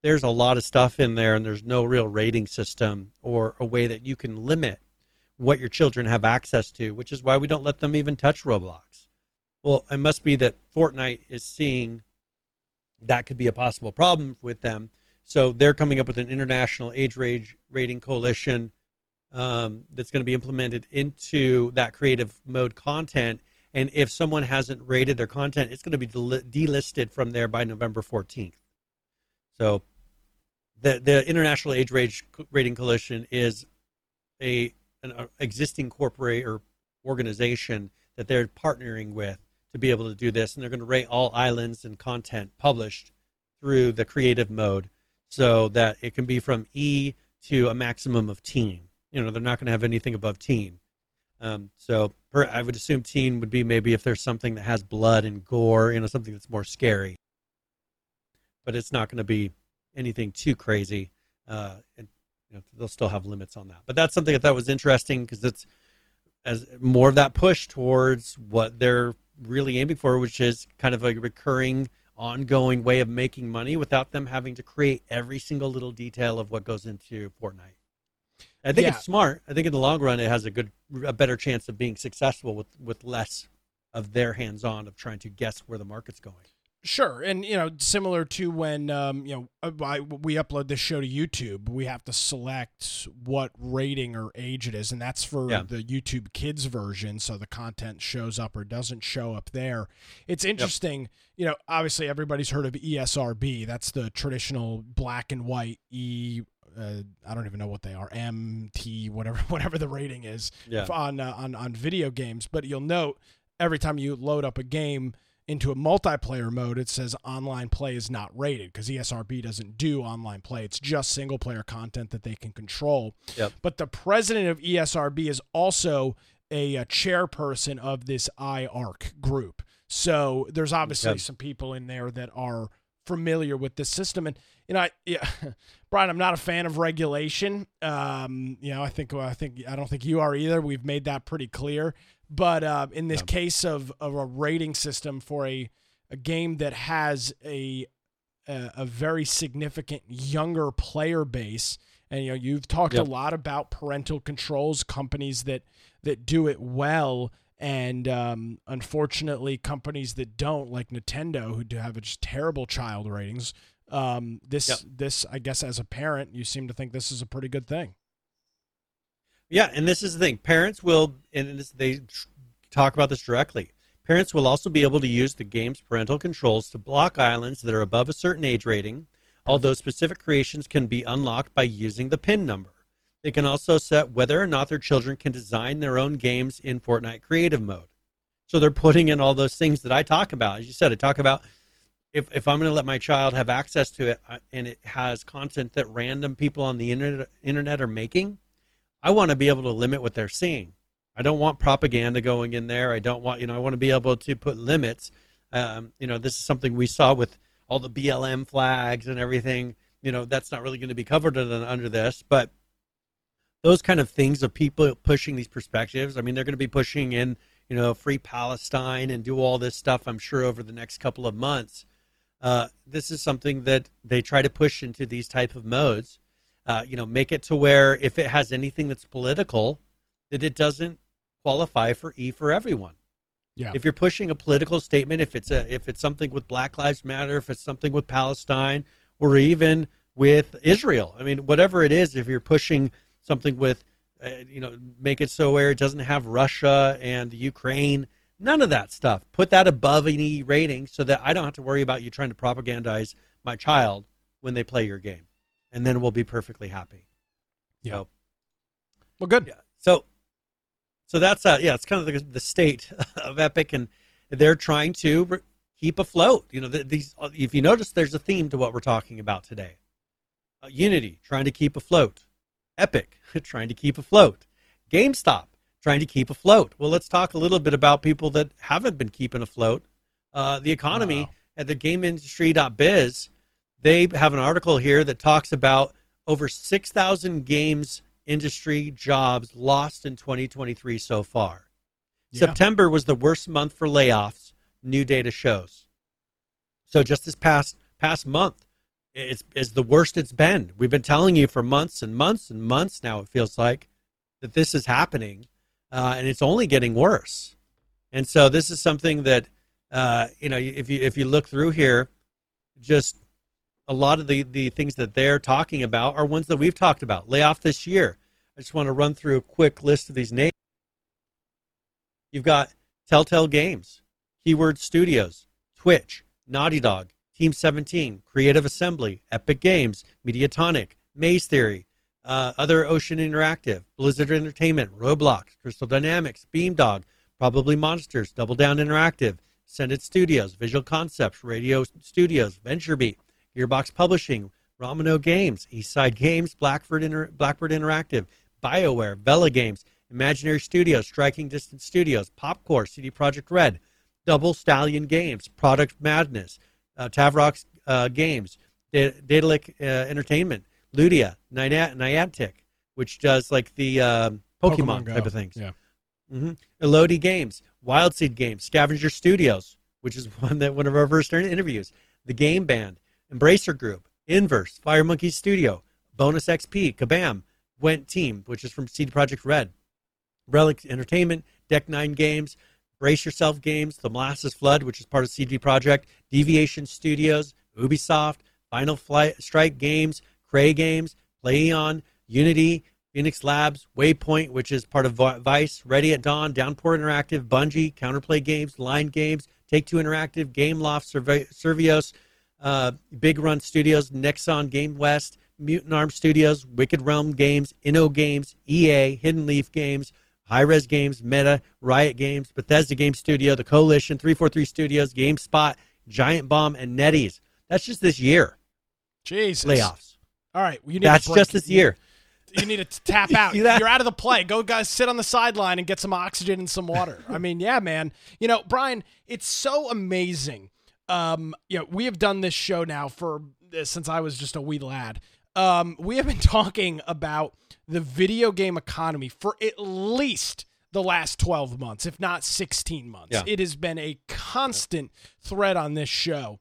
there's a lot of stuff in there and there's no real rating system or a way that you can limit what your children have access to, which is why we don't let them even touch Roblox. Well, it must be that Fortnite is seeing that could be a possible problem with them. So they're coming up with an international age range rating coalition um, that's going to be implemented into that creative mode content And if someone hasn't rated their content, it's going to be del- delisted from there by November 14th. So the the International Age Rating Coalition is a an a existing corporate or organization that they're partnering with to be able to do this, and they're going to rate all islands and content published through the creative mode, so that it can be from E to a maximum of teen. You know, they're not going to have anything above teen. Um, so per, I would assume teen would be maybe if there's something that has blood and gore, you know, something that's more scary. But it's not going to be anything too crazy. Uh, and you know, they'll still have limits on that. But that's something that thought was interesting because it's as more of that push towards what they're really aiming for, which is kind of a recurring, ongoing way of making money without them having to create every single little detail of what goes into Fortnite. I think yeah. it's smart. I think in the long run, it has a good, a better chance of being successful with with less of their hands on of trying to guess where the market's going. Sure, and you know, similar to when um, you know uh, I, we upload this show to YouTube, we have to select what rating or age it is, and that's for yeah. the YouTube Kids version, so the content shows up or doesn't show up there. It's interesting, yep. you know. Obviously, everybody's heard of ESRB. That's the traditional black and white E. Uh, I don't even know what they are. M T whatever whatever the rating is yeah. on uh, on on video games. But you'll note every time you load up a game into a multiplayer mode, it says online play is not rated because ESRB doesn't do online play. It's just single player content that they can control. Yep. But the president of ESRB is also a, a chairperson of this IARC group. So there's obviously yep. some people in there that are familiar with this system. And you know, I, yeah, Brian, I'm not a fan of regulation. Um, you know, I think I think I don't think you are either. We've made that pretty clear. But uh, in this yeah. case of, of a rating system for a, a game that has a, a, a very significant younger player base, and you know you've talked yep. a lot about parental controls, companies that that do it well, and um, unfortunately companies that don't, like Nintendo, who do have just terrible child ratings. Um, this yep. this I guess as a parent, you seem to think this is a pretty good thing. Yeah, and this is the thing. Parents will, and they talk about this directly. Parents will also be able to use the game's parental controls to block islands that are above a certain age rating, although specific creations can be unlocked by using the PIN number. They can also set whether or not their children can design their own games in Fortnite creative mode. So they're putting in all those things that I talk about. As you said, I talk about if, if I'm going to let my child have access to it uh, and it has content that random people on the internet, internet are making, I want to be able to limit what they're seeing. I don't want propaganda going in there. I don't want, you know, I want to be able to put limits. Um, you know, this is something we saw with all the BLM flags and everything. You know, that's not really going to be covered under this, but those kind of things of people pushing these perspectives. I mean, they're going to be pushing in, you know, free Palestine and do all this stuff. I'm sure over the next couple of months. Uh, this is something that they try to push into these type of modes uh, you know, make it to where if it has anything that's political, that it doesn't qualify for E for everyone. Yeah. If you're pushing a political statement, if it's a if it's something with Black Lives Matter, if it's something with Palestine, or even with Israel, I mean, whatever it is, if you're pushing something with, uh, you know, make it so where it doesn't have Russia and Ukraine, none of that stuff. Put that above an E rating so that I don't have to worry about you trying to propagandize my child when they play your game and then we'll be perfectly happy. Yeah. So, well, good. Yeah. So, so that's uh, yeah, it's kind of the, the state of Epic, and they're trying to keep afloat. You know, these. If you notice, there's a theme to what we're talking about today. Uh, Unity trying to keep afloat. Epic trying to keep afloat. GameStop trying to keep afloat. Well, let's talk a little bit about people that haven't been keeping afloat. Uh, the economy wow. at the GameIndustry.biz they have an article here that talks about over 6,000 games industry jobs lost in 2023 so far. Yeah. September was the worst month for layoffs, new data shows. So just this past past month it's is the worst it's been. We've been telling you for months and months and months now it feels like that this is happening uh, and it's only getting worse. And so this is something that uh, you know if you if you look through here just a lot of the, the things that they're talking about are ones that we've talked about. Layoff this year. I just want to run through a quick list of these names. You've got Telltale Games, Keyword Studios, Twitch, Naughty Dog, Team 17, Creative Assembly, Epic Games, Mediatonic, Maze Theory, uh, other Ocean Interactive, Blizzard Entertainment, Roblox, Crystal Dynamics, Beamdog, Probably Monsters, Double Down Interactive, Sendit Studios, Visual Concepts, Radio Studios, VentureBeat, Gearbox Publishing, Romano Games, Eastside Games, Blackbird, Inter- Blackbird Interactive, BioWare, Vela Games, Imaginary Studios, Striking Distance Studios, Popcore, CD Projekt Red, Double Stallion Games, Product Madness, uh, Tavrox uh, Games, Daedalic uh, Entertainment, Ludia, Niantic, which does like the uh, Pokemon, Pokemon type of things. Yeah. Mm-hmm. Elodie Games, Wildseed Games, Scavenger Studios, which is one that one of our first interviews, The Game Band, Embracer Group, Inverse, Fire Monkey Studio, Bonus XP, Kabam, Went Team, which is from CD Projekt Red, Relic Entertainment, Deck Nine Games, Brace Yourself Games, The Molasses Flood, which is part of CD Projekt, Deviation Studios, Ubisoft, Final Flight Strike Games, Cray Games, PlayOn, Unity, Phoenix Labs, Waypoint, which is part of Vice, Ready at Dawn, Downpour Interactive, Bungie, Counterplay Games, Line Games, Take Two Interactive, Gameloft, Survios, uh, Big Run Studios, Nexon Game West, Mutant Arm Studios, Wicked Realm Games, Inno Games, EA, Hidden Leaf Games, Hi-Rez Games, Meta, Riot Games, Bethesda Game Studio, The Coalition, 343 Studios, GameSpot, Giant Bomb, and NetEase. That's just this year. Jesus. Layoffs. All right. You need That's just this year. You need to tap out. You're out of the play. Go, guys, sit on the sideline and get some oxygen and some water. I mean, yeah, man. You know, Brian, it's so amazing. Um, you know, we have done this show now for uh, since I was just a wee lad. Um, we have been talking about the video game economy for at least the last 12 months, if not 16 months. Yeah. It has been a constant thread on this show.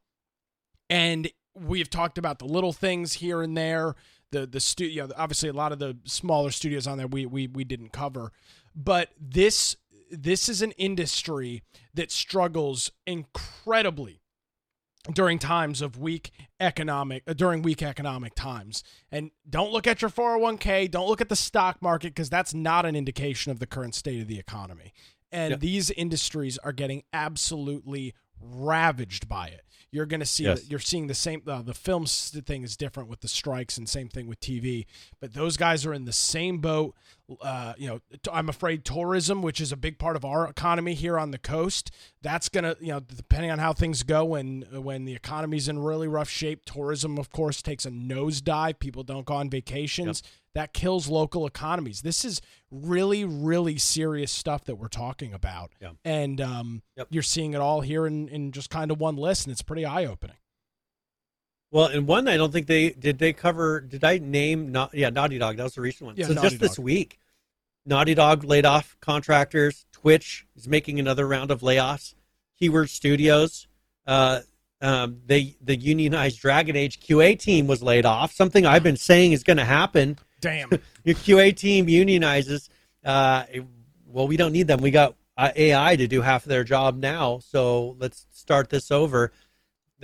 And we've talked about the little things here and there. The the studio, obviously, a lot of the smaller studios on there we we we didn't cover, but this this is an industry that struggles incredibly during times of weak economic uh, during weak economic times. And don't look at your 401k don't look at the stock market because that's not an indication of the current state of the economy. And these industries are getting absolutely ravaged by it. You're going to see yes. you're seeing the same uh, the film thing is different with the strikes and same thing with TV but those guys are in the same boat uh, you know I'm afraid tourism which is a big part of our economy here on the coast that's going to you know depending on how things go when when the economy's in really rough shape tourism of course takes a nosedive people don't go on vacations yep that kills local economies. This is really, really serious stuff that we're talking about. Yeah. And um, yep. you're seeing it all here in, in just kind of one list, and it's pretty eye opening. Well, and one I don't think they did they cover. Did I name? Not yeah, Naughty Dog. That was the recent one. Yeah, so Naughty just Dog. this week, Naughty Dog laid off contractors. Twitch is making another round of layoffs. Keyword Studios, uh, um, the the unionized Dragon Age QA team was laid off. Something I've been saying is going to happen Damn. Your QA team unionizes. Uh, well, we don't need them. We got uh, AI to do half of their job now. So let's start this over.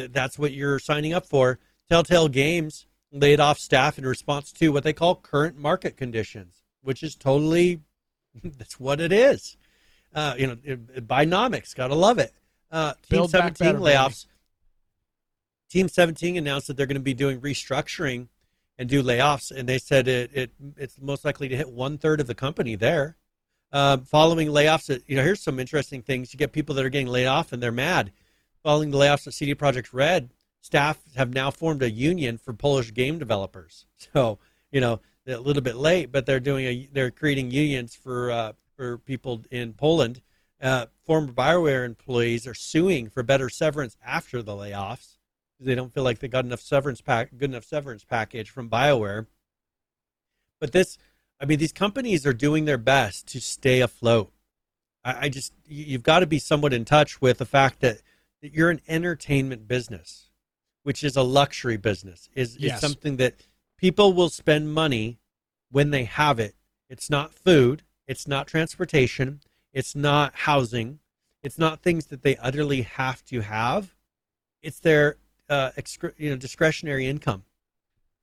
That's what you're signing up for. Telltale Games laid off staff in response to what they call current market conditions, which is totally that's what it is. Uh, you know, Bidenomics, gotta love it. Uh, Team 17 better, layoffs. Baby. Team 17 announced that they're going to be doing restructuring and do layoffs, and they said it, it it's most likely to hit one third of the company there. Uh, following layoffs, you know, here's some interesting things. You get people that are getting laid off and they're mad. Following the layoffs at CD Projekt Red, staff have now formed a union for Polish game developers. So you know, a little bit late, but they're doing a they're creating unions for uh, for people in Poland. Uh, former Bioware employees are suing for better severance after the layoffs they don't feel like they got enough severance pack, good enough severance package from BioWare. But this, I mean, these companies are doing their best to stay afloat. I, I just, you've got to be somewhat in touch with the fact that, that you're an entertainment business, which is a luxury business, is, yes. is something that people will spend money when they have it. It's not food, it's not transportation, it's not housing, it's not things that they utterly have to have. It's their uh, excre- you know discretionary income.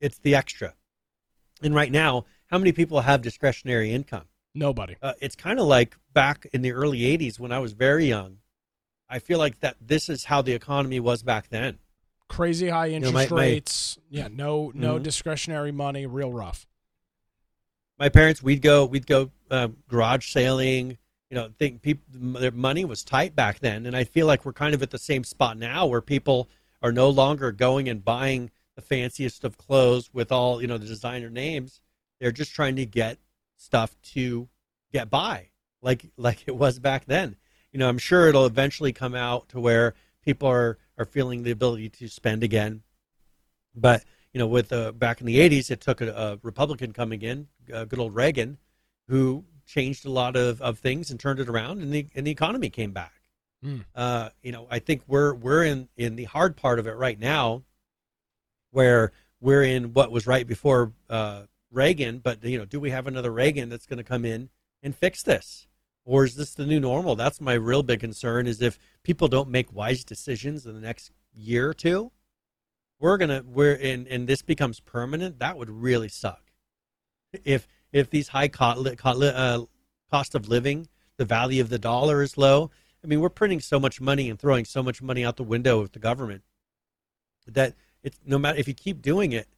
It's the extra. And right now, how many people have discretionary income? Nobody. Uh, it's kind of like back in the early '80s when I was very young. I feel like that this is how the economy was back then. Crazy high interest my- my- rates. yeah, no no Mhm. discretionary money, real rough. my parents we'd go we'd go uh, garage sailing you know think people their money was tight back then and i feel like we're kind of at the same spot now where people are no longer going and buying the fanciest of clothes with all you know the designer names they're just trying to get stuff to get by like like it was back then you know i'm sure it'll eventually come out to where people are are feeling the ability to spend again but you know, with uh, back in the '80s, it took a, a Republican coming in, uh, good old Reagan, who changed a lot of, of things and turned it around, and the and the economy came back. Mm. Uh, you know, I think we're we're in in the hard part of it right now, where we're in what was right before uh, Reagan. But you know, do we have another Reagan that's going to come in and fix this? Or is this the new normal? That's my real big concern. Is if people don't make wise decisions in the next year or two, we're gonna we're in and this becomes permanent that would really suck if if these high cost, uh, cost of living the value of the dollar is low i mean we're printing so much money and throwing so much money out the window with the government that it's no matter if you keep doing it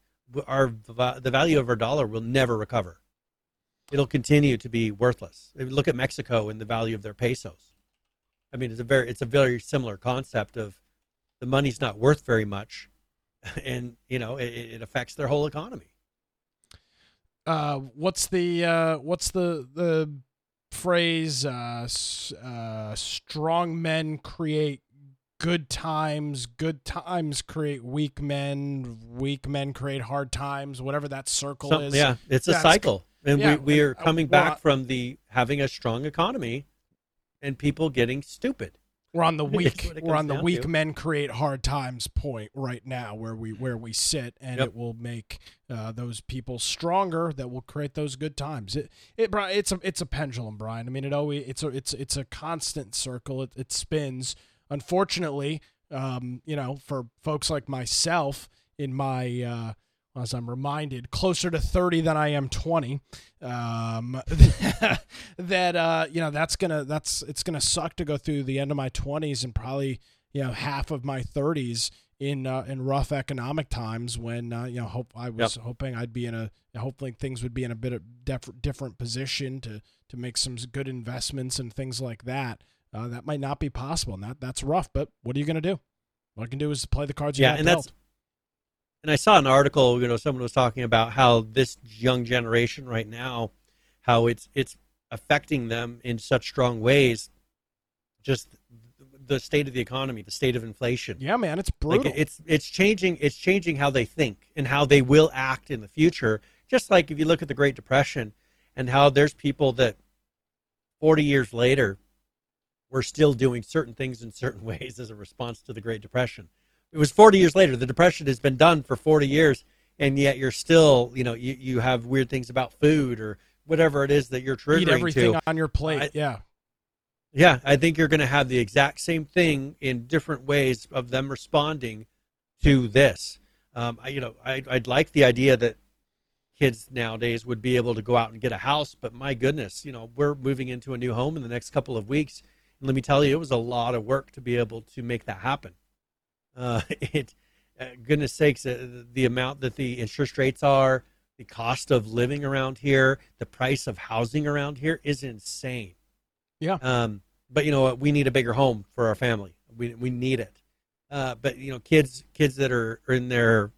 our the value of our dollar will never recover it'll continue to be worthless I mean, look at mexico and the value of their pesos i mean it's a very it's a very similar concept of the money's not worth very much and you know it, it affects their whole economy. Uh, what's the uh, what's the the phrase? Uh, s- uh, strong men create good times. Good times create weak men. Weak men create hard times. Whatever that circle is. yeah, it's a cycle, and yeah, we we are uh, coming well, back from the having a strong economy, and people getting stupid. We're on the weak. We're on the weak to. men create hard times point right now, where we where we sit, and Yep. it will make uh, those people stronger. That will create those good times. It it Brian, it's a it's a pendulum, Brian. I mean, it always it's a it's it's a constant circle. It it spins. Unfortunately, um, you know, for folks like myself, in my uh, as I'm reminded, closer to 30 than I am 20. Um, that uh, you know, that's gonna that's it's gonna suck to go through the end of my 20s and probably you know half of my 30s in uh, in rough economic times when uh, you know hope I was hoping I'd be in a hopefully things would be in a bit of def- different position to to make some good investments and things like that. Uh, that might not be possible, and that that's rough. But what are you gonna do? What I can do is play the cards you Yeah, got and that's dealt. And I saw an article, you know, someone was talking about how this young generation right now, how it's it's affecting them in such strong ways, just the state of the economy, the state of inflation. Yeah, man, it's Like brutal. it's it's changing it's changing how they think and how they will act in the future. Just like if you look at the Great Depression and how there's people that 40 years later we're still doing certain things in certain ways as a response to the Great Depression. It was 40 years later. The Depression has been done for 40 years, and yet you're still, you know, you, you have weird things about food or whatever it is that you're triggering Eat everything to. on your plate. I- yeah. Yeah, I think you're going to have the exact same thing in different ways of them responding to this. Um, I, you know, I, I'd like the idea that kids nowadays would be able to go out and get a house, but my goodness, you know, we're moving into a new home in the next couple of weeks, and let me tell you, it was a lot of work to be able to make that happen. Uh, it, uh, goodness sakes, uh, the amount that the interest rates are, the cost of living around here, the price of housing around here is insane. Yeah. Um, but you know what? We need a bigger home for our family. We we need it. Uh, but you know, kids kids that are, are in their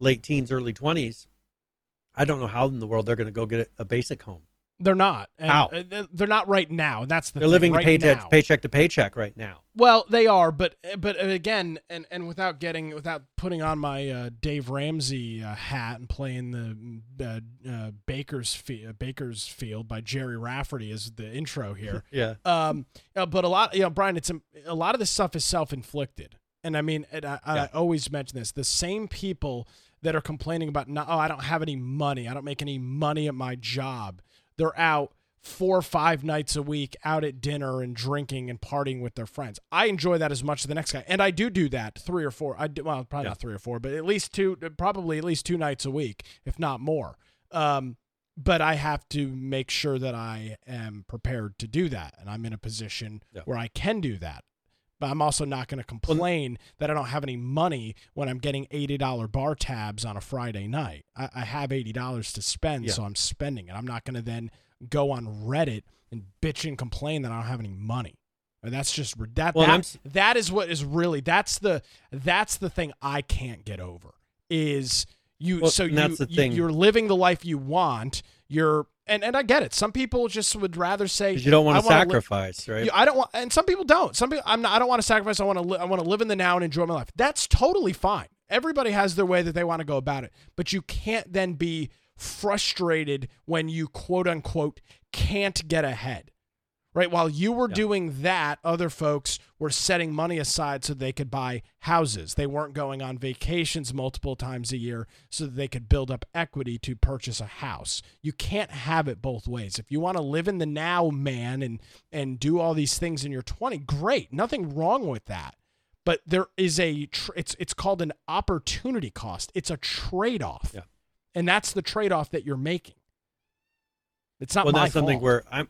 late teens, early twenties, I don't know how in the world they're going to go get a, a basic home. They're not. And How? uh, They're not right now. That's the They're thing, living right paycheck now. paycheck to paycheck right now. Well, they are, but but again, and and without getting without putting on my uh, Dave Ramsey uh, hat and playing the uh, uh, Baker's Fe- uh, Bakersfield by Gerry Rafferty as the intro here. Yeah. um, but a lot, you know, Brian, it's a, a lot of this stuff is self inflicted, and I mean, and I, Yeah. I always mention this: the same people that are complaining about, no, oh, I don't have any money, I don't make any money at my job. They're out four or five nights a week out at dinner and drinking and partying with their friends. I enjoy that as much as the next guy, and I do do that three or four. I do well, probably Yeah. not three or four, but at least two, probably at least two nights a week, if not more. Um, but I have to make sure that I am prepared to do that, and I'm in a position Yeah. where I can do that. But I'm also not going to complain that I don't have any money when I'm getting eighty dollar bar tabs on a Friday night. I, I have eighty dollars to spend, Yeah. so I'm spending it. I'm not going to then go on Reddit and bitch and complain that I don't have any money. That's just that Well, that, that is what is really that's the that's the thing I can't get over is you Well, so you, that's the you thing. you're living the life you want. You're and and I get it. Some people just would rather say you don't want to wanna li- sacrifice, right? I don't want, and some people don't. Some people, I'm not. I don't want to sacrifice. I want to. Li- I want to live in the now and enjoy my life. That's totally fine. Everybody has their way that they want to go about it, but you can't then be frustrated when you quote unquote can't get ahead. Right. While you were Yeah. doing that, other folks were setting money aside so they could buy houses. They weren't going on vacations multiple times a year so that they could build up equity to purchase a house. You can't have it both ways. If you want to live in the now, man, and and do all these things in your 20, great. Nothing wrong with that. But there is a tr- it's it's called an opportunity cost. It's a trade-off. Yeah. And that's the trade-off that you're making. It's not well, that's something where I'm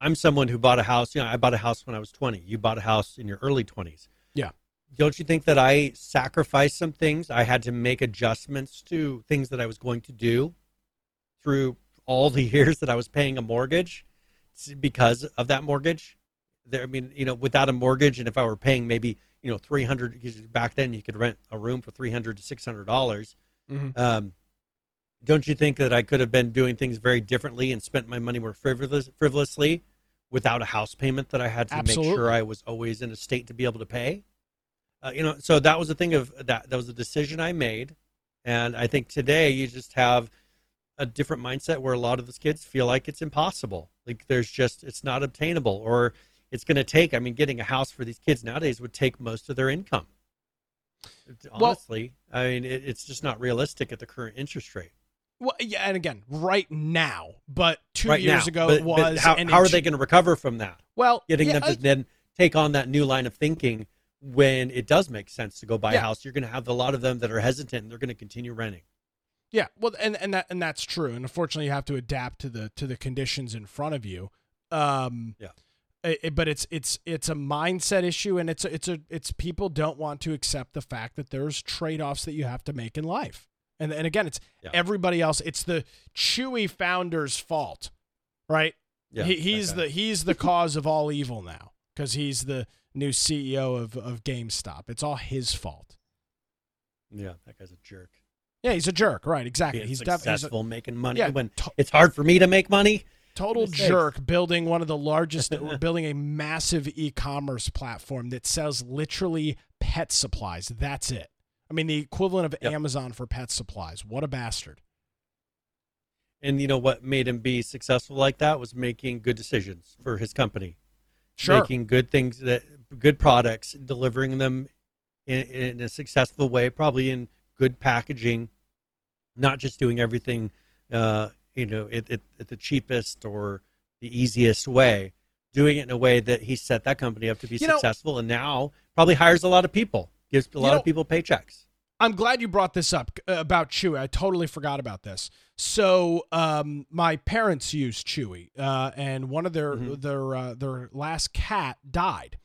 I'm someone who bought a house. You know, I bought a house when I was 20. You bought a house in your early 20s. Yeah. Don't you think that I sacrificed some things? I had to make adjustments to things that I was going to do through all the years that I was paying a mortgage because of that mortgage. There, I mean, you know, without a mortgage, and if I were paying maybe you know 300 because back then you could rent a room for 300 to 600 dollars. Mhm. Um, don't you think that I could have been doing things very differently and spent my money more frivolous, frivolously without a house payment that I had to Absolutely. make sure I was always in a state to be able to pay? Uh, you know, so that was the thing of that. That was a decision I made, and I think today you just have a different mindset where a lot of those kids feel like it's impossible. Like there's just it's not obtainable, or it's going to take. I mean, getting a house for these kids nowadays would take most of their income. Well- Honestly, I mean, it, it's just not realistic at the current interest rate. Well, yeah, and again, right now, but two right years now. ago But- it but was. how, how are they going to recover from that? Well, Getting yeah, them to then take on that new line of thinking when it does make sense to go buy Yeah. a house. You're going to have a lot of them that are hesitant and they're going to continue renting. Yeah, well, and and that and that's true. And unfortunately, you have to adapt to the to the conditions in front of you. Um, Yeah. it- but it's it's it's a mindset issue, and it's a, it's a it's people don't want to accept the fact that there's trade offs that you have to make in life. And and again, it's Yeah. everybody else. It's the Chewy founder's fault, right? Yeah, he, he's okay. the he's the cause of all evil now because he's the new CEO of of GameStop. It's all his fault. yeah, that guy's a jerk. Yeah, he's a jerk, right? Exactly. Being he's def- he's a successful, making money Yeah, when to- it's hard for me to make money. total jerk building one of the largest we're building a massive e-commerce platform that sells literally pet supplies that's it i mean the equivalent of Yep. amazon for pet supplies what a bastard And you know what made him be successful like that was making good decisions for his company. sure making good things that good products, delivering them in, in a successful way, probably in good packaging, not just doing everything, uh, you know, at, at, at the cheapest or the easiest way. Doing it in a way that he set that company up to be You know- successful, and now probably hires a lot of people, gives a You lot know- of people paychecks. I'm glad you brought this up uh, about Chewy. I totally forgot about this. So, um, my parents used Chewy, uh, and one of their Mhm. their uh, their last cat died.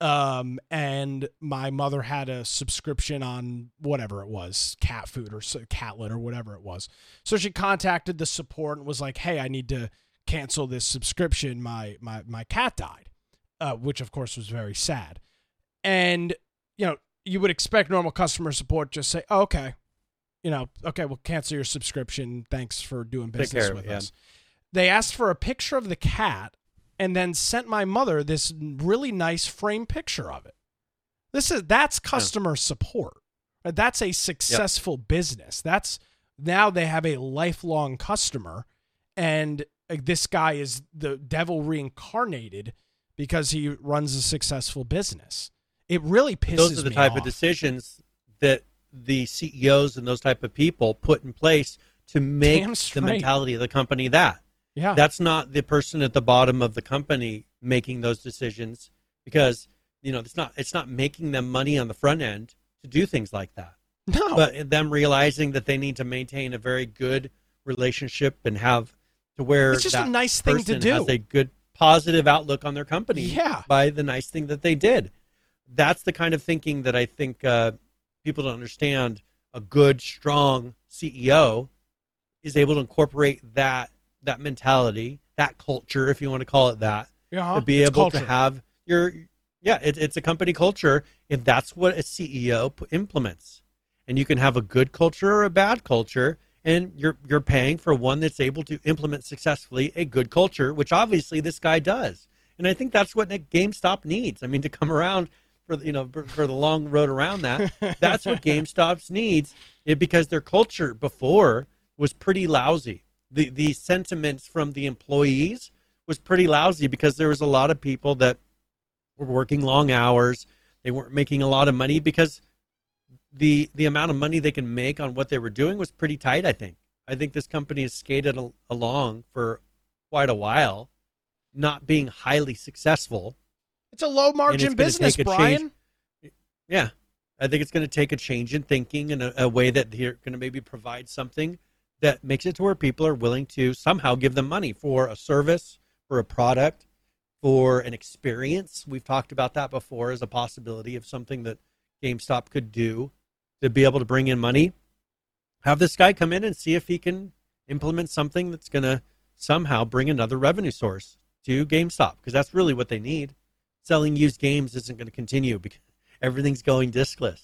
Um, and my mother had a subscription on whatever it was, cat food or cat litter, or whatever it was. So she contacted the support and was like, "Hey, I need to cancel this subscription. My my my cat died," uh, which of course was very sad. And you know, you would expect normal customer support just say, oh, "Okay, you know, okay, we'll cancel your subscription. Thanks for doing business with it, yeah. us." They asked for a picture of the cat and then sent my mother this really nice frame picture of it. This is that's customer support. Uh, That's a successful business. That's now they have a lifelong customer, and uh, this guy is the devil reincarnated because he runs a successful business. It really pisses those are the type off. of decisions that the CEOs and those type of people put in place to make the mentality of the company that. Yeah, That's not the person at the bottom of the company making those decisions because you know it's not it's not making them money on the front end to do things like that. no, But them realizing that they need to maintain a very good relationship and have to where It's just a nice thing to do. Has a good positive outlook on their company. Yeah. By the nice thing that they did. That's the kind of thinking that I think uh, people don't understand. A good, strong CEO is able to incorporate that that mentality, that culture, if you want to call it that, Yeah, to be able culture. to have your yeah it, it's a company culture if that's what a ceo p- implements and you can have a good culture or a bad culture and you're you're paying for one that's able to implement successfully a good culture which obviously this guy does and i think that's what gamestop needs i mean to come around for you know for, for the long road around that that's what gamestop's needs it, because their culture before was pretty lousy the the sentiments from the employees was pretty lousy because there was a lot of people that were working long hours. They weren't making a lot of money because the the amount of money they can make on what they were doing was pretty tight. I think. I think this company has skated al- along for quite a while, not being highly successful. It's a low margin business, Brian. change. Yeah, I think it's going to take a change in thinking and a, a way that they're going to maybe provide something that makes it to where people are willing to somehow give them money for a service, for a product, for an experience. We've talked about that before as a possibility of something that GameStop could do to be able to bring in money. Have this guy come in and see if he can implement something that's going to somehow bring another revenue source to GameStop because that's really what they need. Selling used games isn't going to continue because everything's going discless.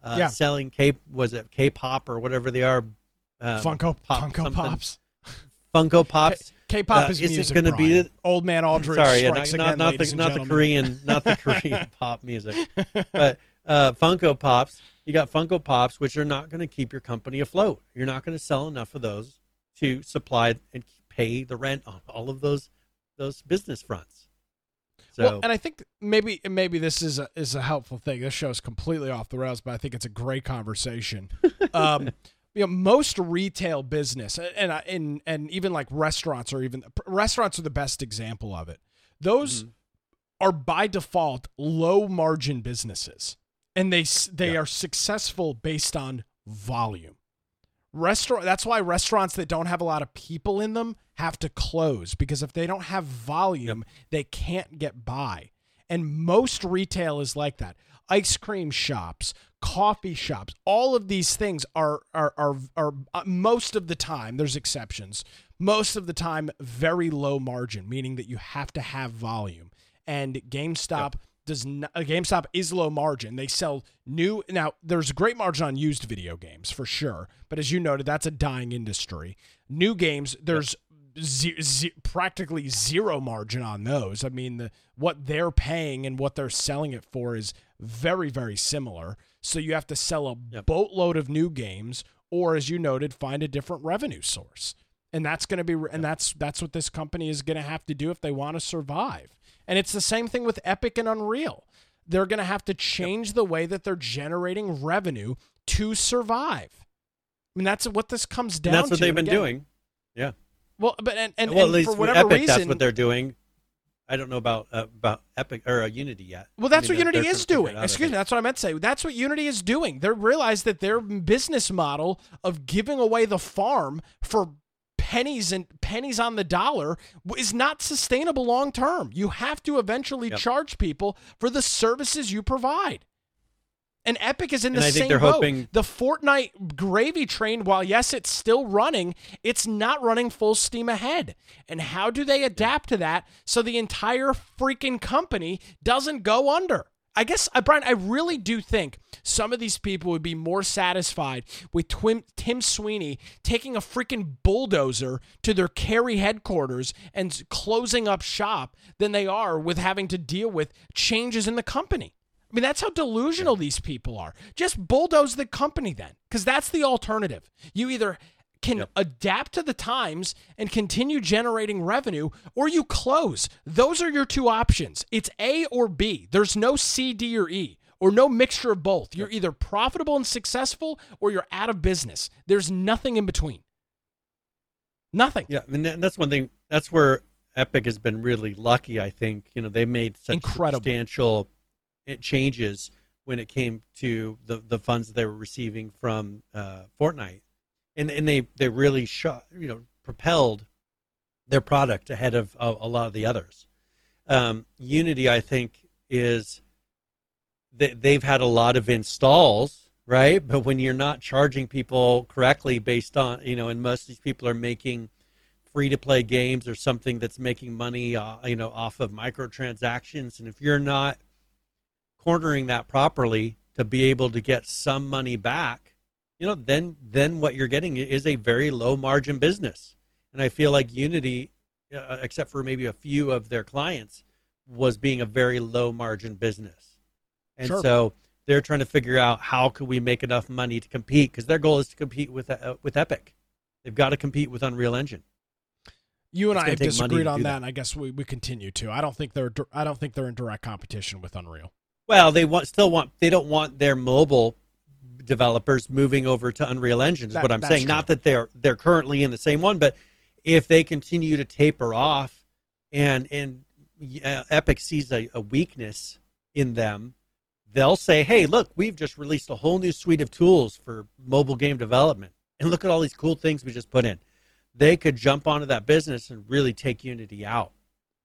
Uh, Yeah. Selling K was it K-pop or whatever they are. Um, Funko pop Funko something. Pops. Funko Pops. K-pop Uh, is music. gonna be Brian. the- Old Man Aldrich? Sorry, yeah, not, again, not, not the not the. Korean, not the Korean pop music, but uh, Funko Pops. You got Funko Pops, which are not going to keep your company afloat. You're not going to sell enough of those to supply and pay the rent on all of those those business fronts. So Well, and I think maybe maybe this is a is a helpful thing. This show is completely off the rails, but I think it's a great conversation. um, you know, most retail business, and and and even like restaurants, or even restaurants are the best example of it. Those Mhm. are by default low margin businesses, and they they Yeah. are successful based on volume. Restaurant. That's why restaurants that don't have a lot of people in them have to close because if they don't have volume, they can't get by. And most retail is like that. Ice cream shops, coffee shops, all of these things are are are are uh, most of the time. There's exceptions. Most of the time, very low margin, meaning that you have to have volume. And GameStop does not. uh, GameStop is low margin. They sell new. Now, there's great margin on used video games for sure, but as you noted, that's a dying industry. New games, there's ze- ze- practically zero margin on those. I mean, the, what they're paying and what they're selling it for is very, very similar. So you have to sell a Yep. boatload of new games, or as you noted, find a different revenue source. And that's going to be, and that's that's what this company is going to have to do if they want to survive. And it's the same thing with Epic and Unreal. They're going to have to change the way that they're generating revenue to survive. I mean, that's what this comes and down that's what to. they've been Again, doing. Yeah. Well, but and, and, well, and at least for whatever Epic, reason, that's what they're doing. I don't know about uh, about Epic or uh, Unity yet. Well, that's I mean, what Unity is trying to figure doing. out, Excuse me, that's what I meant to say. That's what Unity is doing. They realize that their business model of giving away the farm for pennies and pennies on the dollar is not sustainable long term. You have to eventually Yep. charge people for the services you provide. And Epic is in the And I think same they're boat. hoping- The Fortnite gravy train, while yes, it's still running, it's not running full steam ahead. And how do they adapt to that so the entire freaking company doesn't go under? I guess, uh, Brian, I really do think some of these people would be more satisfied with Twim, Tim Sweeney taking a freaking bulldozer to their Cary headquarters and closing up shop than they are with having to deal with changes in the company. I mean, that's how delusional these people are. Just bulldoze the company then, because that's the alternative. You either can Yep. adapt to the times and continue generating revenue, or you close. Those are your two options. It's A or B. There's no C, D, or E, or no mixture of both. You're either profitable and successful, or you're out of business. There's nothing in between. Nothing. Yeah, that- that's one thing. That's where Epic has been really lucky. I think you know they made such Incredible. substantial changes when it came to the the funds that they were receiving from uh, Fortnite, and and they they really shot you know propelled their product ahead of a, lot of the others. Um, Unity, I think, is they, they've had a lot of installs, right? But when you're not charging people correctly based on, you know, and most of these people are making free to play games or something that's making money, uh, you know, off of microtransactions, and if you're not cornering that properly to be able to get some money back, you know, then then what you're getting is a very low margin business. And I feel like Unity, uh, except for maybe a few of their clients, was being a very low margin business. And Sure. so they're trying to figure out how can we make enough money to compete because their goal is to compete with uh, with Epic. They've got to compete with Unreal Engine. You and It's I have disagreed on that, that. and I guess we, we continue to. I don't think they're I don't think they're in direct competition with Unreal. Well, they want still want they don't want their mobile developers moving over to Unreal Engine. Is That- what I'm saying. Not that they're they're currently in the same one, but if they continue to taper off, and and uh, Epic sees a, a weakness in them, they'll say, "Hey, look, we've just released a whole new suite of tools for mobile game development, and look at all these cool things we just put in." They could jump onto that business and really take Unity out.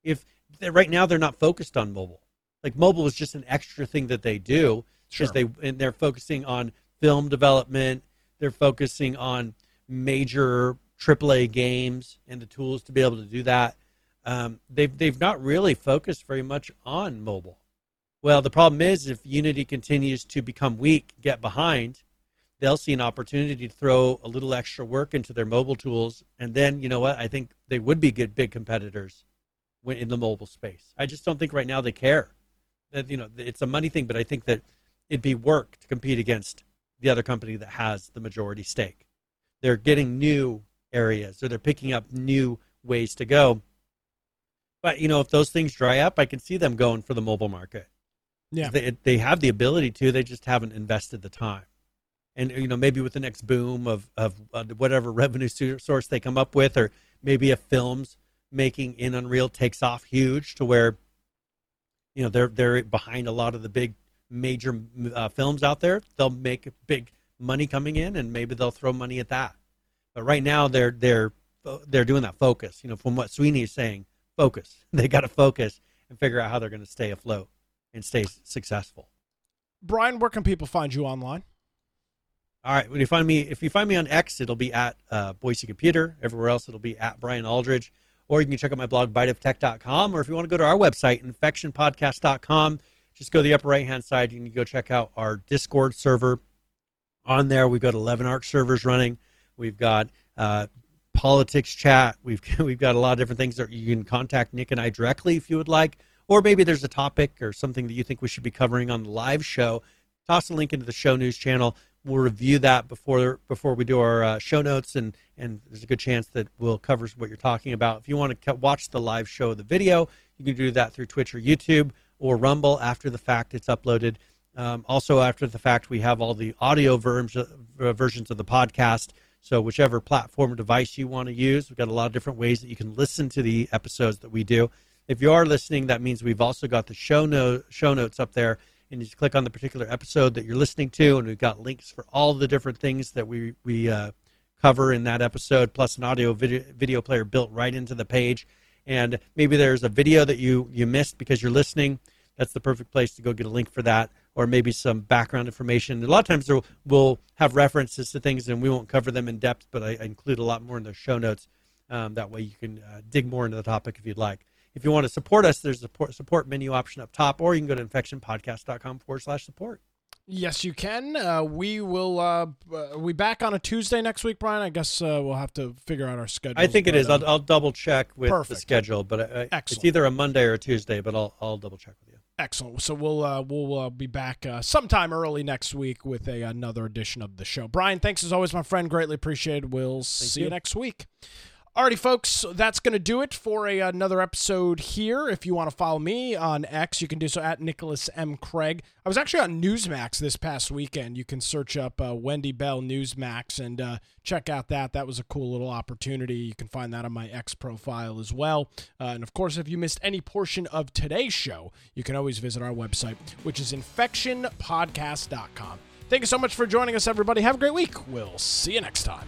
If right now they're not focused on mobile, like mobile is just an extra thing that they do Sure. because they and they're focusing on film development. They're focusing on major AAA games and the tools to be able to do that. Um, they've they've not really focused very much on mobile. Well, the problem is if Unity continues to become weak, get behind, they'll see an opportunity to throw a little extra work into their mobile tools, and then you know what? I think they would be good big competitors in the mobile space. I just don't think right now they care. That you know it's a money thing, but I think that it'd be work to compete against the other company that has the majority stake. They're getting new areas, or they're picking up new ways to go. But you know, if those things dry up, I can see them going for the mobile market. Yeah. they, they have the ability to. They just haven't invested the time. And you know, maybe with the next boom of of uh, whatever revenue source they come up with, or maybe if films making in Unreal takes off huge to where you know they're they're behind a lot of the big major uh, films out there. They'll make big money coming in, and maybe they'll throw money at that. But right now, they're they're they're doing that focus. You know, from what Sweeney is saying, focus. They got to focus and figure out how they're going to stay afloat and stay successful. Brian, where can people find you online? All right. When you find me, if you find me on X, it'll be at uh, Boise Computer. Everywhere else, it'll be at Brian Aldridge. Or you can check out my blog, biteoftech.com. Or if you want to go to our website, infectionpodcast.com, just go to the upper right hand side. You can go check out our Discord server. On there, we've got 11 ARK servers running. We've got uh, politics chat. We've we've got a lot of different things that you can contact Nick and I directly if you would like. Or maybe there's a topic or something that you think we should be covering on the live show. Toss a link into the show news channel. We'll review that before before we do our uh, show notes, and and there's a good chance that we'll cover what you're talking about. If you want to watch the live show, the video, you can do that through Twitch or YouTube or Rumble after the fact. It's uploaded. Um, also, after the fact, we have all the audio versions uh, versions of the podcast. So, whichever platform or device you want to use, we've got a lot of different ways that you can listen to the episodes that we do. If you are listening, that means we've also got the show note show notes up there, and you just click on the particular episode that you're listening to, and we've got links for all the different things that we we uh, cover in that episode, plus an audio video, video player built right into the page. And maybe there's a video that you you missed because you're listening. That's the perfect place to go get a link for that, or maybe some background information. A lot of times we'll have references to things, and we won't cover them in depth, but I, I include a lot more in the show notes. Um, that way you can uh, dig more into the topic if you'd like. If you want to support us, there's a support, support menu option up top, or you can go to infectionpodcast.com forward slash support. Yes, you can. Uh, we will. Uh, uh, we back on a Tuesday next week, Brian. I guess uh, we'll have to figure out our schedule. I think it is. I'll, I'll double check with the schedule, but I, I, it's either a Monday or a Tuesday, but I'll, I'll double check with you. Excellent. So we'll uh, we'll uh, be back uh, sometime early next week with a another edition of the show. Brian, thanks as always, my friend. Greatly appreciated. We'll see you. you. next week. Alrighty, folks, that's going to do it for a, another episode here. If you want to follow me on X, you can do so at Nicholas M. Craig. I was actually on Newsmax this past weekend. You can search up uh, Wendy Bell Newsmax and uh, check out that. That was a cool little opportunity. You can find that on my X profile as well. Uh, and of course, if you missed any portion of today's show, you can always visit our website, which is infectionpodcast.com. Thank you so much for joining us, everybody. Have a great week. We'll see you next time.